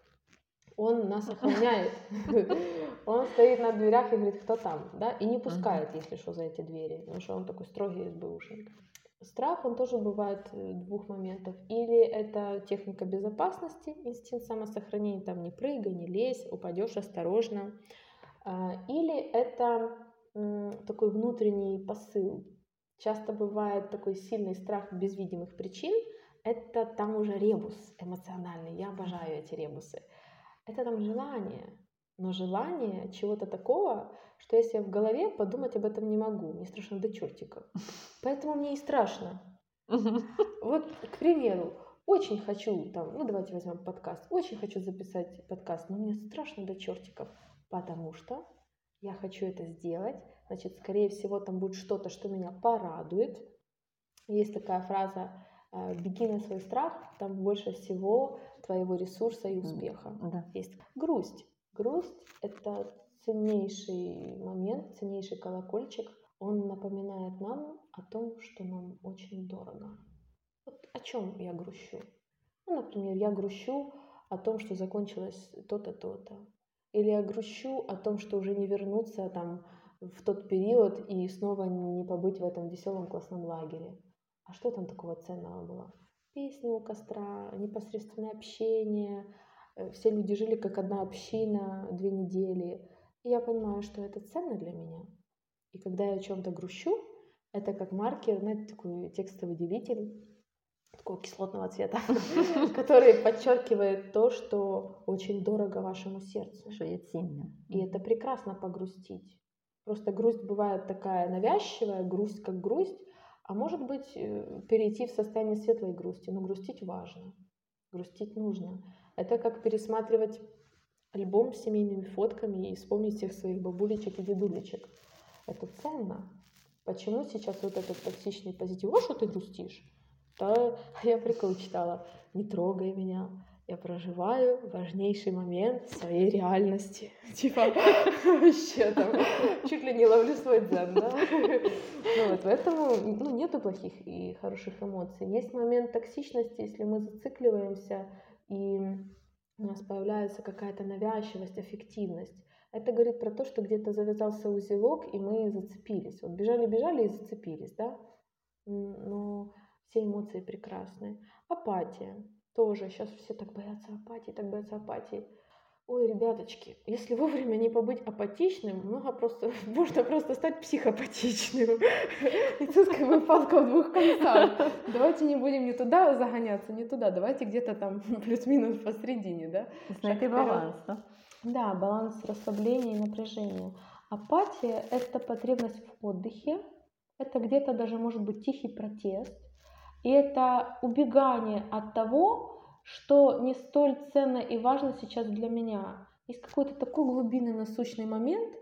Он нас охраняет. Он стоит на дверях и говорит, кто там, да, и не пускает, если что, за эти двери, потому что он такой строгий СБУшник. Страх, он тоже бывает э, двух моментов. Или это техника безопасности, инстинкт самосохранения, там не прыгай, не лезь, упадешь осторожно. А, или это такой внутренний посыл. Часто бывает такой сильный страх без видимых причин. Это там уже ребус эмоциональный. Я обожаю эти ребусы. Это там желание. Но желание чего-то такого, что если я в голове подумать об этом не могу. Мне страшно до чертиков. Поэтому мне и страшно. Вот, к примеру, очень хочу, там, ну давайте возьмем подкаст, очень хочу записать подкаст, но мне страшно до чертиков, потому что я хочу это сделать, значит, скорее всего, там будет что-то, что меня порадует. Есть такая фраза э, «беги на свой страх, там больше всего твоего ресурса и успеха». Да. Есть грусть. Грусть — это ценнейший момент, ценнейший колокольчик. Он напоминает нам о том, что нам очень дорого. Вот о чем я грущу? Ну, например, я грущу о том, что закончилось то-то, то-то. Или я грущу о том, что уже не вернуться там в тот период и снова не побыть в этом веселом классном лагере. А что там такого ценного было? Песни у костра, непосредственное общение. Э, все люди жили как одна община две недели. И я понимаю, что это ценно для меня. И когда я о чем-то грущу, это как маркер, знаете, такой текстовый делитель такого кислотного цвета, который подчеркивает то, что очень дорого вашему сердцу. Что я ценю. И это прекрасно погрустить. Просто грусть бывает такая навязчивая, грусть как грусть, а может быть э, перейти в состояние светлой грусти. Но грустить важно, грустить нужно. Это как пересматривать альбом с семейными фотками и вспомнить всех своих бабулечек и дедулечек. Это ценно. Почему сейчас вот этот токсичный позитив? А что ты грустишь? Да, я прикол читала. Не трогай меня. Я проживаю важнейший момент своей реальности. Типа, вообще там, чуть ли не ловлю свой дзен, да? Ну вот, поэтому, ну, нету плохих и хороших эмоций. Есть момент токсичности, если мы зацикливаемся, и у нас появляется какая-то навязчивость, аффективность. Это говорит про то, что где-то завязался узелок, и мы зацепились. Вот бежали-бежали и зацепились, да? Но все эмоции прекрасны. Апатия тоже. Сейчас все так боятся апатии, так боятся апатии. Ой, ребяточки, если вовремя не побыть апатичным, много просто, можно просто стать психопатичным. И тут как бы палка в двух концах. Давайте не будем не туда загоняться, не туда. Давайте где-то там плюс-минус посередине, да? Найти баланс, да? Да, баланс расслабления и напряжения. Апатия – это потребность в отдыхе, это где-то даже может быть тихий протест, и это убегание от того, что не столь ценно и важно сейчас для меня. Есть какой-то такой глубинный насущный момент,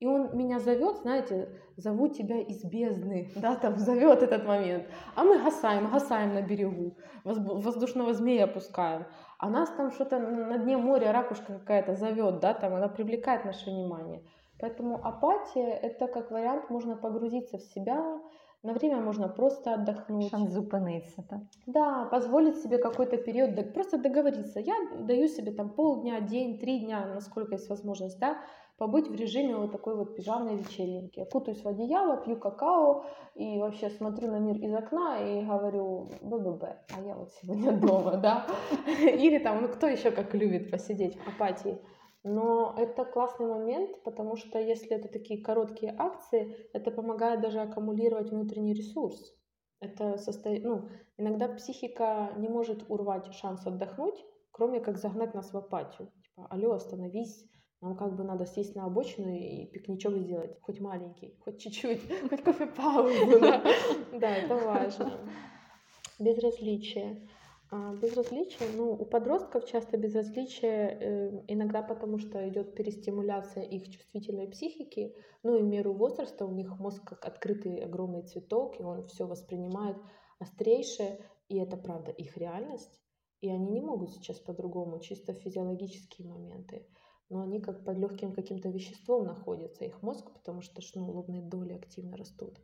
и он меня зовет, знаете, зову тебя из бездны, да, там зовет этот момент. А мы гасаем, гасаем на берегу, воздушного змея пускаем. А нас там что-то на дне моря ракушка какая-то зовет, да, там она привлекает наше внимание. Поэтому апатия – это как вариант, можно погрузиться в себя, на время можно просто отдохнуть. Шанс зупиниться, да? Да, позволить себе какой-то период, просто договориться. Я даю себе там полдня, день, три дня, насколько есть возможность, да, побыть в режиме вот такой вот пижамной вечеринки. Я кутаюсь в одеяло, пью какао и вообще смотрю на мир из окна и говорю БББ, а я вот сегодня дома, да. Или там, ну кто еще как любит посидеть в апатии. Но это классный момент, потому что если это такие короткие акции, это помогает даже аккумулировать внутренний ресурс. Это состоит, ну, иногда психика не может урвать шанс отдохнуть, кроме как загнать нас в апатию. Типа, алло, остановись, нам как бы надо сесть на обочину и пикничок сделать, хоть маленький, хоть чуть-чуть, хоть кофе-паузу, да. Это важно. Безразличие. А безразличие, ну, у подростков часто безразличие э, иногда потому, что идет перестимуляция их чувствительной психики, ну и в меру возраста. У них мозг как открытый огромный цветок, и он все воспринимает острейшее, и это правда их реальность, и они не могут сейчас по-другому, чисто физиологические моменты, но они как под легким каким-то веществом находятся, их мозг, потому что ну, лобные доли активно растут,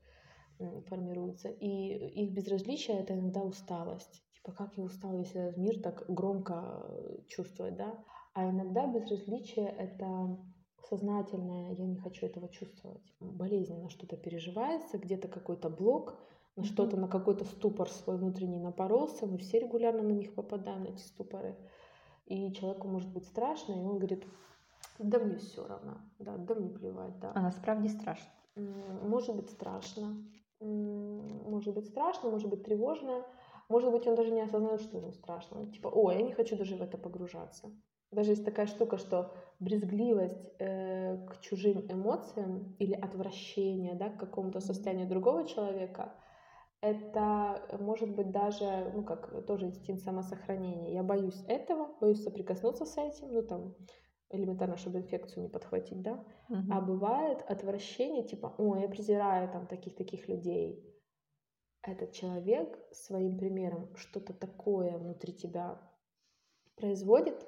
формируются, и их безразличие это иногда усталость типа, как я устал весь этот мир так громко э, чувствовать, да. А иногда безразличие — это сознательное, я не хочу этого чувствовать. Болезненно что-то переживается, где-то какой-то блок, на что-то, на какой-то ступор свой внутренний напоролся, мы все регулярно на них попадаем, на эти ступоры. И человеку может быть страшно, и он говорит, да мне все равно, да, да мне плевать, да. А насправді страшно. Может быть страшно, может быть страшно, может быть тревожно, может быть, он даже не осознает, что ему страшно. Типа, о, я не хочу даже в это погружаться. Даже есть такая штука, что брезгливость э, к чужим эмоциям или отвращение да, к какому-то состоянию другого человека, это может быть даже, ну, как тоже инстинкт самосохранения. Я боюсь этого, боюсь соприкоснуться с этим, ну, там, элементарно, чтобы инфекцию не подхватить, да. Угу. А бывает отвращение, типа, о, я презираю там таких-таких людей, этот человек своим примером что-то такое внутри тебя производит,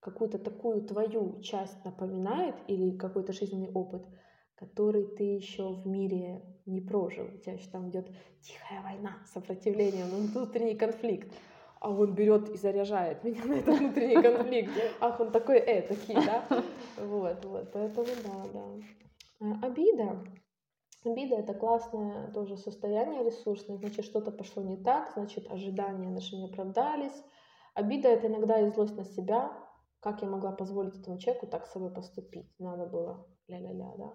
какую-то такую твою часть напоминает или какой-то жизненный опыт, который ты еще в мире не прожил. У тебя еще там идет тихая война, сопротивление, внутренний конфликт. А он берет и заряжает меня на этот внутренний конфликт. Ах, он такой э, такие, да? Вот, вот, поэтому да, да. А, обида Обида — это классное тоже состояние ресурсное, значит, что-то пошло не так, значит, ожидания наши не оправдались. Обида — это иногда и злость на себя, как я могла позволить этому человеку так с собой поступить, надо было, ля-ля-ля, да.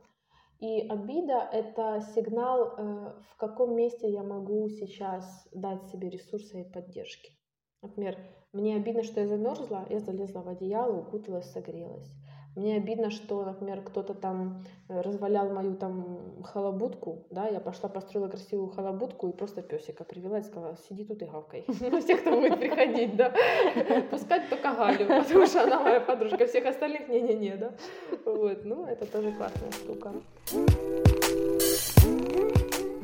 И обида — это сигнал, э, в каком месте я могу сейчас дать себе ресурсы и поддержки. Например, мне обидно, что я замерзла, я залезла в одеяло, укуталась, согрелась. Мне обидно, что, например, кто-то там э, развалял мою там халабутку, да, я пошла построила красивую халабутку и просто песика привела и сказала, сиди тут и гавкай. Ну, все, кто будет приходить, да. Пускать только Галю, потому что она моя подружка, всех остальных не-не-не, да. Вот, ну, это тоже классная штука.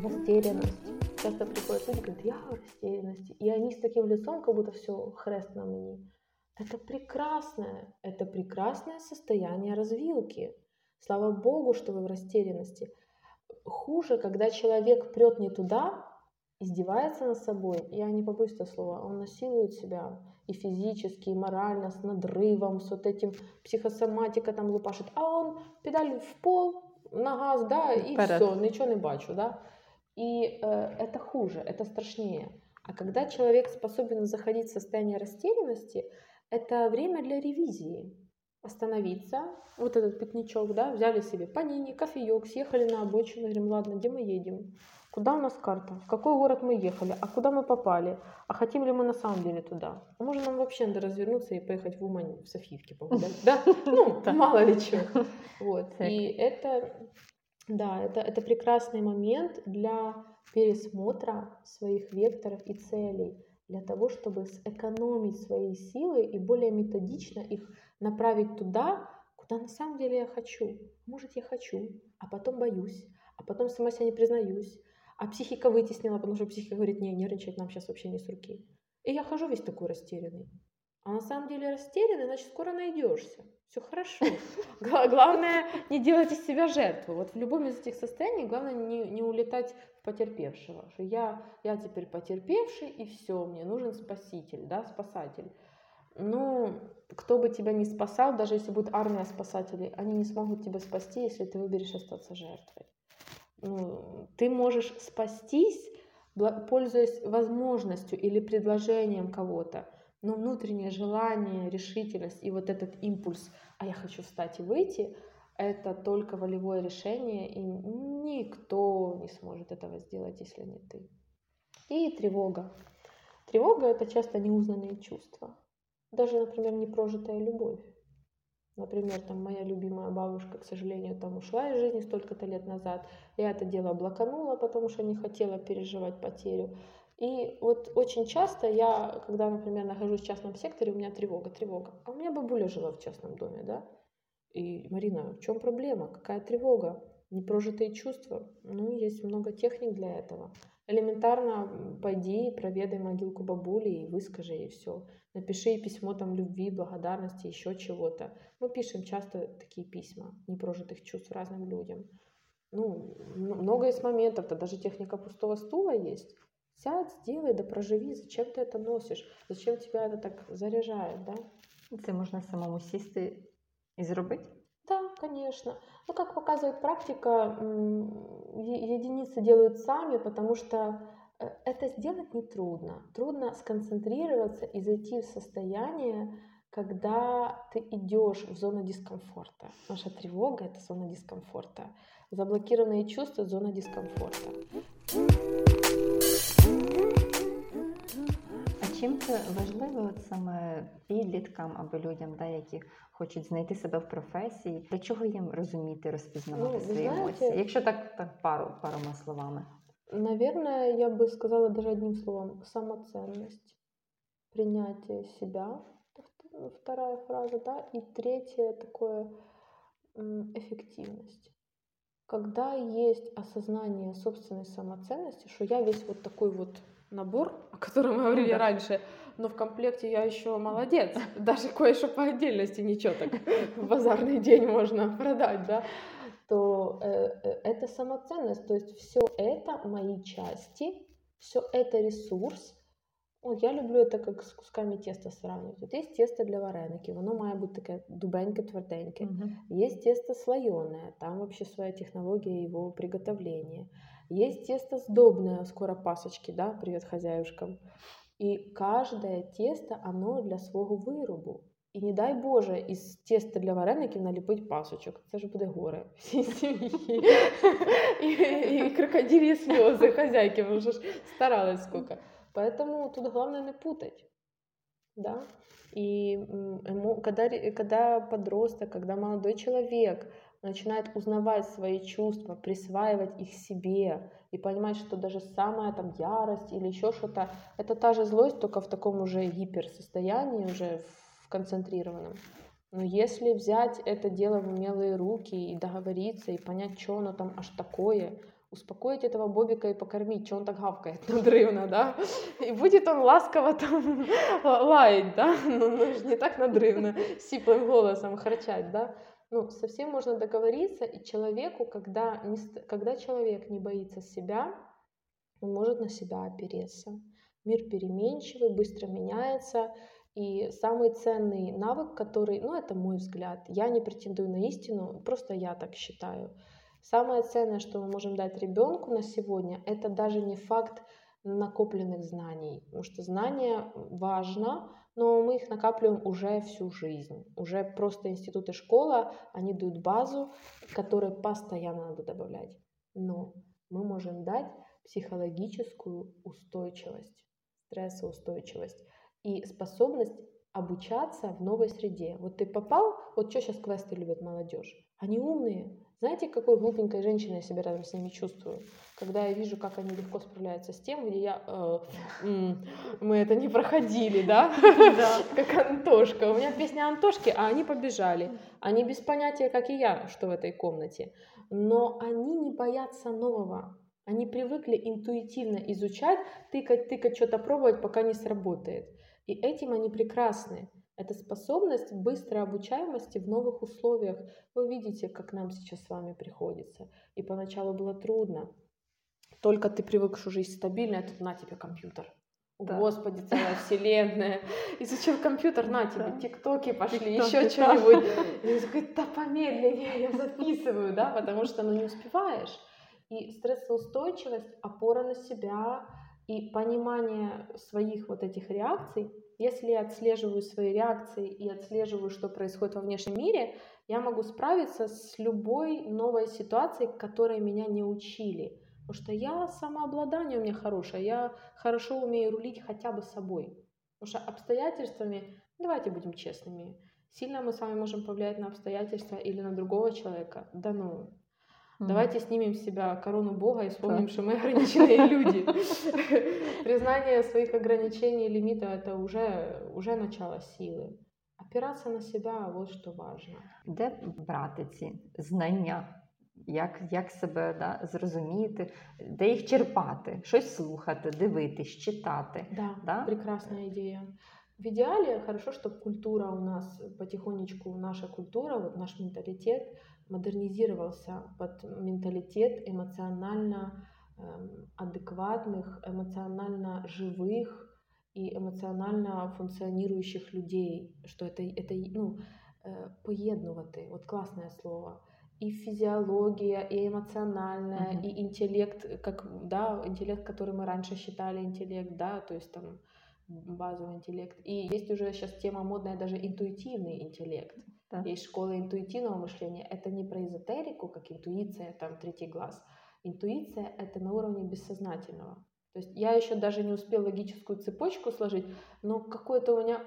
Растерянность. Часто приходят люди, говорят, я в растерянности. И они с таким лицом, как будто все хрест на мне. Это прекрасное, это прекрасное состояние развилки. Слава Богу, что вы в растерянности. Хуже, когда человек прет не туда, издевается над собой, я не побоюсь этого слова, он насилует себя и физически, и морально, с надрывом, с вот этим психосоматика там лупашит, а он педаль в пол, на газ, да, и все, ничего не бачу, да. И э, это хуже, это страшнее. А когда человек способен заходить в состояние растерянности, это время для ревизии. Остановиться, вот этот пикничок, да, взяли себе панини, кофеек, съехали на обочину, говорим, ладно, где мы едем? Куда у нас карта? В какой город мы ехали? А куда мы попали? А хотим ли мы на самом деле туда? А может нам вообще надо развернуться и поехать в Умань, в Софиевке погулять? Да? Ну, мало ли что. Вот. И это, да, это, это прекрасный момент для пересмотра своих векторов и целей для того, чтобы сэкономить свои силы и более методично их направить туда, куда на самом деле я хочу. Может, я хочу, а потом боюсь, а потом сама себя не признаюсь, а психика вытеснила, потому что психика говорит, не, нервничать нам сейчас вообще не с руки. И я хожу весь такой растерянный. А на самом деле растерянный, значит, скоро найдешься. Все хорошо. Главное не делать из себя жертву. Вот в любом из этих состояний главное не, не улетать в потерпевшего. Что я, я теперь потерпевший, и все, мне нужен спаситель, да, спасатель. Ну, кто бы тебя не спасал, даже если будет армия спасателей, они не смогут тебя спасти, если ты выберешь остаться жертвой. Ну, ты можешь спастись, пользуясь возможностью или предложением кого-то, но внутреннее желание, решительность и вот этот импульс, а я хочу встать и выйти, это только волевое решение, и никто не сможет этого сделать, если не ты. И тревога. Тревога — это часто неузнанные чувства. Даже, например, непрожитая любовь. Например, там моя любимая бабушка, к сожалению, там ушла из жизни столько-то лет назад. Я это дело блоканула, потому что не хотела переживать потерю. И вот очень часто я, когда, например, нахожусь в частном секторе, у меня тревога, тревога. А у меня бабуля жила в частном доме, да? И, Марина, в чем проблема? Какая тревога? Непрожитые чувства? Ну, есть много техник для этого. Элементарно пойди, проведай могилку бабули и выскажи ей все. Напиши письмо там любви, благодарности, еще чего-то. Мы пишем часто такие письма непрожитых чувств разным людям. Ну, много есть моментов, то даже техника пустого стула есть. Сядь, сделай, да проживи, зачем ты это носишь, зачем тебя это так заряжает, да? Це можна самому сісти і зробити? Да, конечно. Ну, как показывает практика, единицы делают сами, потому что э, это сделать нетрудно. Трудно сконцентрироваться и зайти в состояние, когда ты идешь в зону дискомфорта. Наша тревога — это зона дискомфорта. Заблокированные чувства — зона дискомфорта. Чим це важливо от саме підліткам або людям, да, які хочуть знайти себе в професії? Для чого їм розуміти, розпізнавати ну, свої знаете, емоції? Якщо так, так пару парома словами. Наверное, я бы сказала даже одним словом самоценность, принятие себя, вторая фраза, да, и третье такое эффективность. Когда есть осознание собственной самоценности, что я весь вот такой вот набор, о котором мы говорили ну, да. раньше, но в комплекте я еще молодец. Даже кое-что по отдельности ничего так в базарный день можно продать, да, то э, э, это самоценность. То есть все это мои части, все это ресурс. От я люблю это как с кусками теста сравнивать. Вот есть тесто для вареників, воно має бути таке дубеньке, тверденьке. Угу. Есть тесто слоеное, там вообще своя технология его приготовления. Есть тесто сдобное, скоро пасочки, да, привет хозяюшкам. И каждое тесто, оно для свого виробу. І не дай Боже, із теста для вареників наліпить пасочок. Це ж буде горе всій сім'ї. І, і крокодилі сльози хозяйки, вже ж старалась сколько. Поэтому тут главное не путать. да, и ему, когда, когда подросток, когда молодой человек начинает узнавать свои чувства, присваивать их себе и понимать, что даже самая там ярость или еще что-то, это та же злость, только в таком уже гиперсостоянии, уже в концентрированном. Но если взять это дело в умелые руки и договориться, и понять, что оно там аж такое, успокоить этого Бобика и покормить, что он так гавкает надрывно, да, и будет он ласково там лаять, да, ну, ну не так надрывно, сиплым голосом харчать, да, ну, совсем можно договориться, и человеку, когда, не, когда человек не боится себя, он может на себя опереться. Мир переменчивый, быстро меняется, и самый ценный навык, который, ну, это мой взгляд, я не претендую на истину, просто я так считаю. Самое ценное, что мы можем дать ребенку на сегодня, это даже не факт накопленных знаний, потому что знания важно, но мы их накапливаем уже всю жизнь. Уже просто институт и школа, они дают базу, которой постоянно надо добавлять. Но мы можем дать психологическую устойчивость, стрессоустойчивость и способность обучаться в новой среде. Вот ты попал, вот что сейчас квесты любят молодежь. Они умные. Знаете, какой глупенькой женщиной я себя рядом с ними чувствую? Когда я вижу, как они легко справляются с тем, где я... Э, мы это не проходили, да? Как Антошка. У меня песня Антошки, а они побежали. Они без понятия, как и я, что в этой комнате. Но они не боятся нового. Они привыкли интуитивно изучать, тыкать, тыкать, что-то пробовать, пока не сработает. И этим они прекрасны. Это способность быстрой обучаемости в новых условиях. Вы видите, как нам сейчас с вами приходится. И поначалу было трудно. Только ты привык, что жизнь стабильная, а тут на тебе компьютер. Да. Господи, целая вселенная. Изучил компьютер, на тебе, да. тиктоки пошли, еще что-нибудь. И такой, да помедленнее, я записываю, да, потому что ну не успеваешь. И стрессоустойчивость, опора на себя и понимание своих вот этих реакций, если я отслеживаю свои реакции и отслеживаю, что происходит во внешнем мире, я могу справиться с любой новой ситуацией, которой меня не учили. Потому что я самообладание у меня хорошее, я хорошо умею рулить хотя бы собой. Потому что обстоятельствами, давайте будем честными, сильно мы с вами можем повлиять на обстоятельства или на другого человека. Да ну. Давайте снимем с себя корону Бога и вспомним, да. что мы ограниченные люди. Признание своих ограничений и лимитов это уже, уже начало силы. Опираться на себя вот що важно. Де брати ці знання? Як як себе да, зрозуміти, де їх черпати, щось слухати, дивитись, читати. Да, да? прекрасна ідея. В идеале хорошо, чтобы культура у нас потихонечку, наша культура, вот наш менталитет модернизировался под менталитет эмоционально эм, адекватных, эмоционально живых и эмоционально функционирующих людей, что это, это ну, э, поєднувати, вот классное слово, и физиология, и эмоциональная, mm-hmm. и интеллект, как, да, интеллект, который мы раньше считали интеллект, да, то есть там базовый интеллект. И есть уже сейчас тема модная даже интуитивный интеллект. Да. Есть школа интуитивного мышления. Это не про эзотерику, как интуиция, там, третий глаз. Интуиция — это на уровне бессознательного. То есть я еще даже не успел логическую цепочку сложить, но какое-то у меня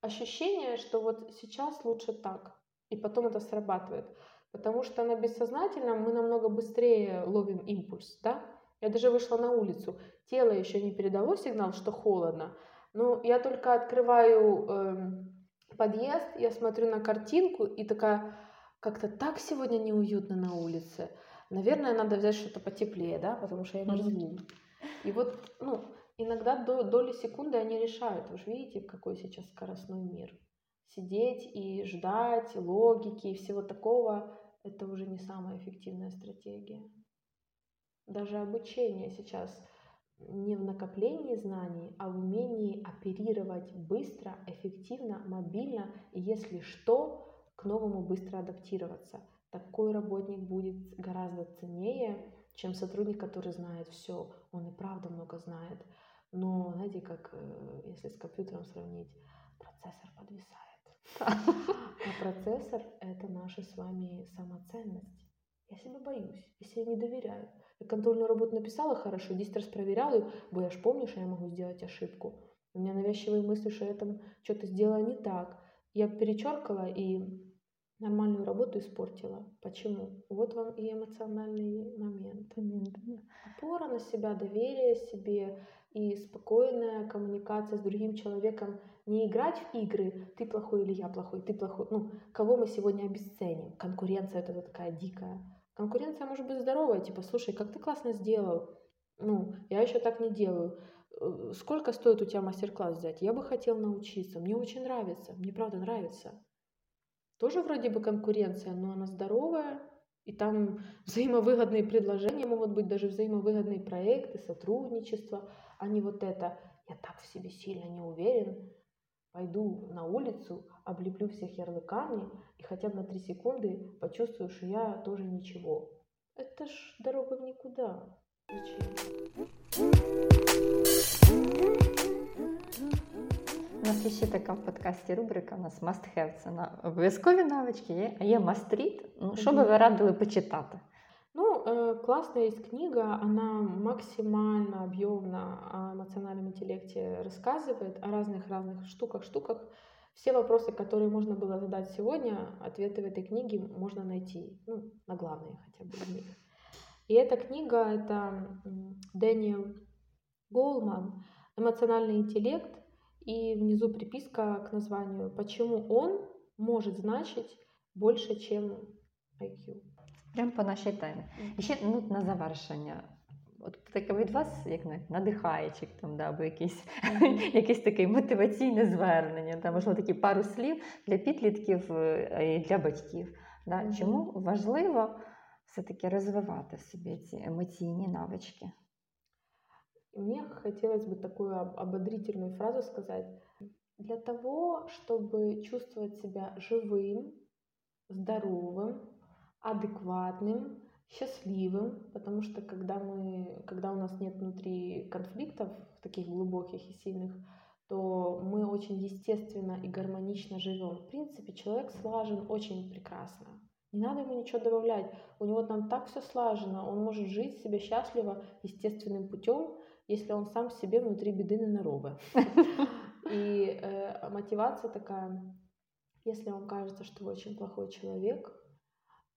ощущение, что вот сейчас лучше так, и потом это срабатывает. Потому что на бессознательном мы намного быстрее ловим импульс, да? Я даже вышла на улицу, тело еще не передало сигнал, что холодно, но я только открываю э, подъезд, я смотрю на картинку и такая, как-то так сегодня неуютно на улице. Наверное, надо взять что-то потеплее, да, потому что я мерзну. И вот, ну, иногда до, доли секунды они решают. Вы же видите, какой сейчас скоростной мир. Сидеть и ждать логики и всего такого, это уже не самая эффективная стратегия. Даже обучение сейчас не в накоплении знаний, а в умении оперировать быстро, эффективно, мобильно и, если что, к новому быстро адаптироваться. Такой работник будет гораздо ценнее, чем сотрудник, который знает все. Он и правда много знает. Но, знаете, как э, если с компьютером сравнить, процессор подвисает. А процессор — это наша с вами самоценность. Я себя боюсь, я себе не доверяю. Я контрольную работу написала хорошо, 10 раз проверяла, бо я ж помню, что я могу сделать ошибку. У меня навязчивые мысли, что я там что-то сделала не так. Я перечеркала и нормальную работу испортила. Почему? Вот вам и эмоциональный момент. Опора на себя, доверие себе и спокойная коммуникация с другим человеком. Не играть в игры «ты плохой» или «я плохой», «ты плохой». Ну, кого мы сегодня обесценим? Конкуренция это такая дикая. Конкуренция может быть здоровая, типа, слушай, как ты классно сделал. Ну, я еще так не делаю. Э, сколько стоит у тебя мастер-класс взять? Я бы хотел научиться. Мне очень нравится. Мне правда нравится. Тоже вроде бы конкуренция, но она здоровая. И там взаимовыгодные предложения могут быть, даже взаимовыгодные проекты, сотрудничество, а не вот это «я так в себе сильно не уверен, пойду на улицу, облеплю всех ярлыками и хотя бы на три секунды почувствую, что я тоже ничего». Это ж дорога в никуда. Зачем? У нас є ще така в подкасті рубрика. У нас must have. Це на обов'язкові навички, є, а є must read. Ну, що би ви радили почитати? Ну, э, классная есть книга, она максимально объемно о эмоциональном интеллекте рассказывает, о разных-разных штуках-штуках. Все вопросы, которые можно было задать сегодня, ответы в этой книге можно найти, ну, на главные хотя бы из. И эта книга — это Дэниел Голман «Эмоциональный интеллект», и внизу приписка к названию «Почему он может значить больше, чем IQ». Прямо по нашій темі. І ще ну, на завершення. От таке від вас, як надихаєчик, там, да, або якийсь, якесь таке мотиваційне звернення, да, можливо, такі пару слів для підлітків е, і для батьків. Да. Чому важливо все-таки розвивати в собі ці емоційні навички? Мне хотелось бы такую ободрительную фразу сказать. Для того, чтобы чувствовать себя живым, здоровым, Адекватным, счастливым, потому что когда мы, когда у нас нет внутри конфликтов таких глубоких и сильных, то мы очень естественно и гармонично живем. В принципе, человек слажен очень прекрасно. Не надо ему ничего добавлять. У него там так все слажено, он может жить себе счастливо естественным путем, если он сам себе внутри беды не наробе. И э, мотивация такая, если вам кажется, что вы очень плохой человек,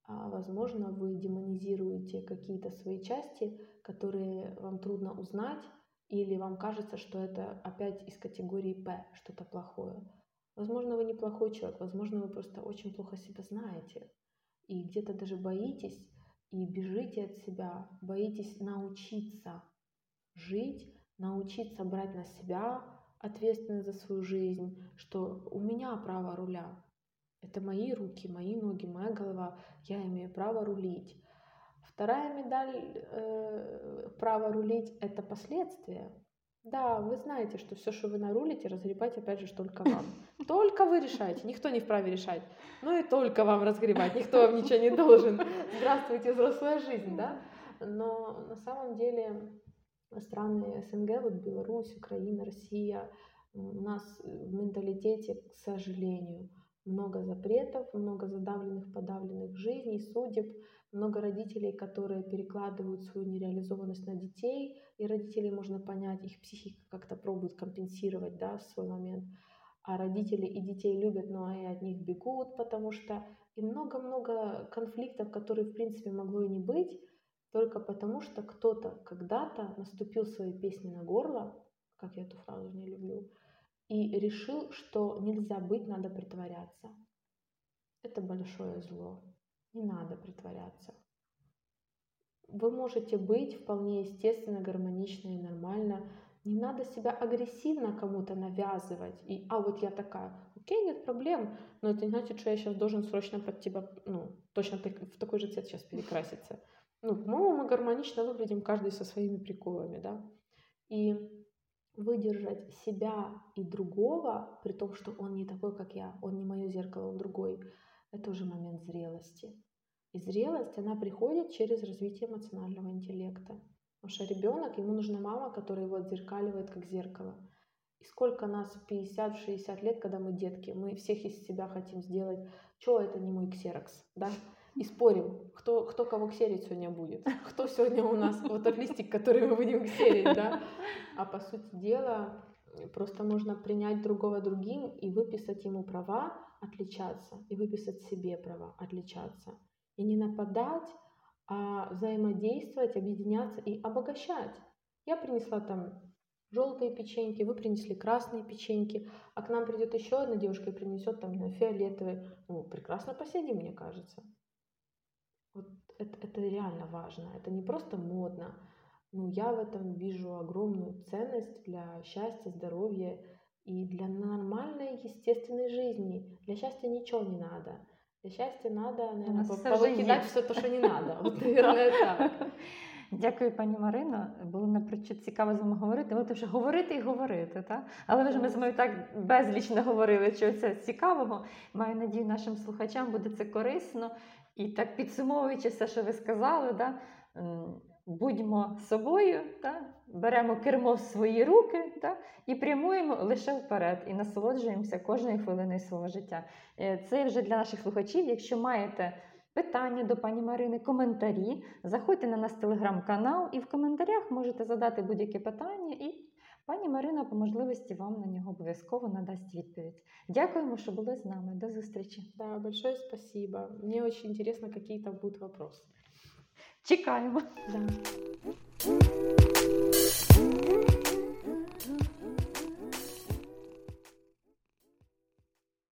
возможно, вы демонизируете какие-то свои части, которые вам трудно узнать, или вам кажется, что это опять из категории П, что-то плохое. Возможно, вы неплохой человек, возможно, вы просто очень плохо себя знаете, и где-то даже боитесь и бежите от себя, боитесь научиться жить, научиться брать на себя ответственность за свою жизнь, что у меня право руля, это мои руки, мои ноги, моя голова. Я имею право рулить. Вторая медаль э, право рулить – это последствия. Да, вы знаете, что все, что вы нарулите, разгребать опять же только вам. Только вы решаете, никто не вправе решать. Ну и только вам разгребать, никто вам ничего не должен. Здравствуйте, взрослая жизнь, да? Но на самом деле страны СНГ, вот Беларусь, Украина, Россия, у нас в менталитете, к сожалению, много запретов, много задавленных, подавленных жизней, судеб, много родителей, которые перекладывают свою нереализованность на детей, и родителей можно понять, их психика как-то пробует компенсировать да, в свой момент. А родители и детей любят, но и от них бегут, потому что и много-много конфликтов, которые, в принципе, могло и не быть, только потому что кто-то когда-то наступил своей песни на горло, как я эту фразу не люблю, и решил, что нельзя быть, надо притворяться. Это большое зло. Не надо притворяться. Вы можете быть вполне естественно, гармонично и нормально. Не надо себя агрессивно кому-то навязывать. И, а вот я такая, окей, нет проблем, но это не значит, что я сейчас должен срочно под тебя, ну, точно так, в такой же цвет сейчас перекраситься. Ну, по-моему, мы гармонично выглядим каждый со своими приколами, да. И выдержать себя и другого, при том, что он не такой, как я, он не мое зеркало, он другой, это уже момент зрелости. И зрелость, она приходит через развитие эмоционального интеллекта. Потому что ребенок, ему нужна мама, которая его отзеркаливает как зеркало. И сколько нас в 50-60 лет, когда мы детки, мы всех из себя хотим сделать, что это не мой ксерокс, да? И спорим, кто, кто кого ксерить сегодня будет. Кто сегодня у нас вот тот листик, который мы будем ксерить, да? А по сути дела, просто можно принять другого другим и выписать ему права отличаться, и выписать себе права отличаться. И не нападать, а взаимодействовать, объединяться и обогащать. Я принесла там желтые печеньки, вы принесли красные печеньки, а к нам придет еще одна девушка и принесет там фиолетовые. Ну, прекрасно посидим, мне кажется. Вот это, это реально важно. Это не просто модно. Ну, я в этом вижу огромную ценность для счастья, здоровья и для нормальной, естественной жизни. Для счастья ничего не надо. Для счастья надо, наверное, все повыкидать все то, що не надо. От, наверное, так. Дякую, пані Марино. Було напрочуд цікаво з вами говорити. Ви вже говорити і говорити, так? Але ви ж ми з вами так безліч наговорили чогось цікавого. Маю надію, нашим слухачам буде це корисно. І так підсумовуючи все, що ви сказали, да, будьмо собою, да, беремо кермо в свої руки да, і прямуємо лише вперед, і насолоджуємося кожною хвилиною свого життя. Е, це вже для наших слухачів. Якщо маєте питання до пані Марини, коментарі, заходьте на наш телеграм-канал і в коментарях можете задати будь-яке питання. і Пані Марина по можливості вам на нього обов'язково надасть відповідь. Дякуємо, що були з нами. До зустрічі. Да, большое спасибо. Мені дуже интересно, які там будуть вопросы. Чекаємо. Да.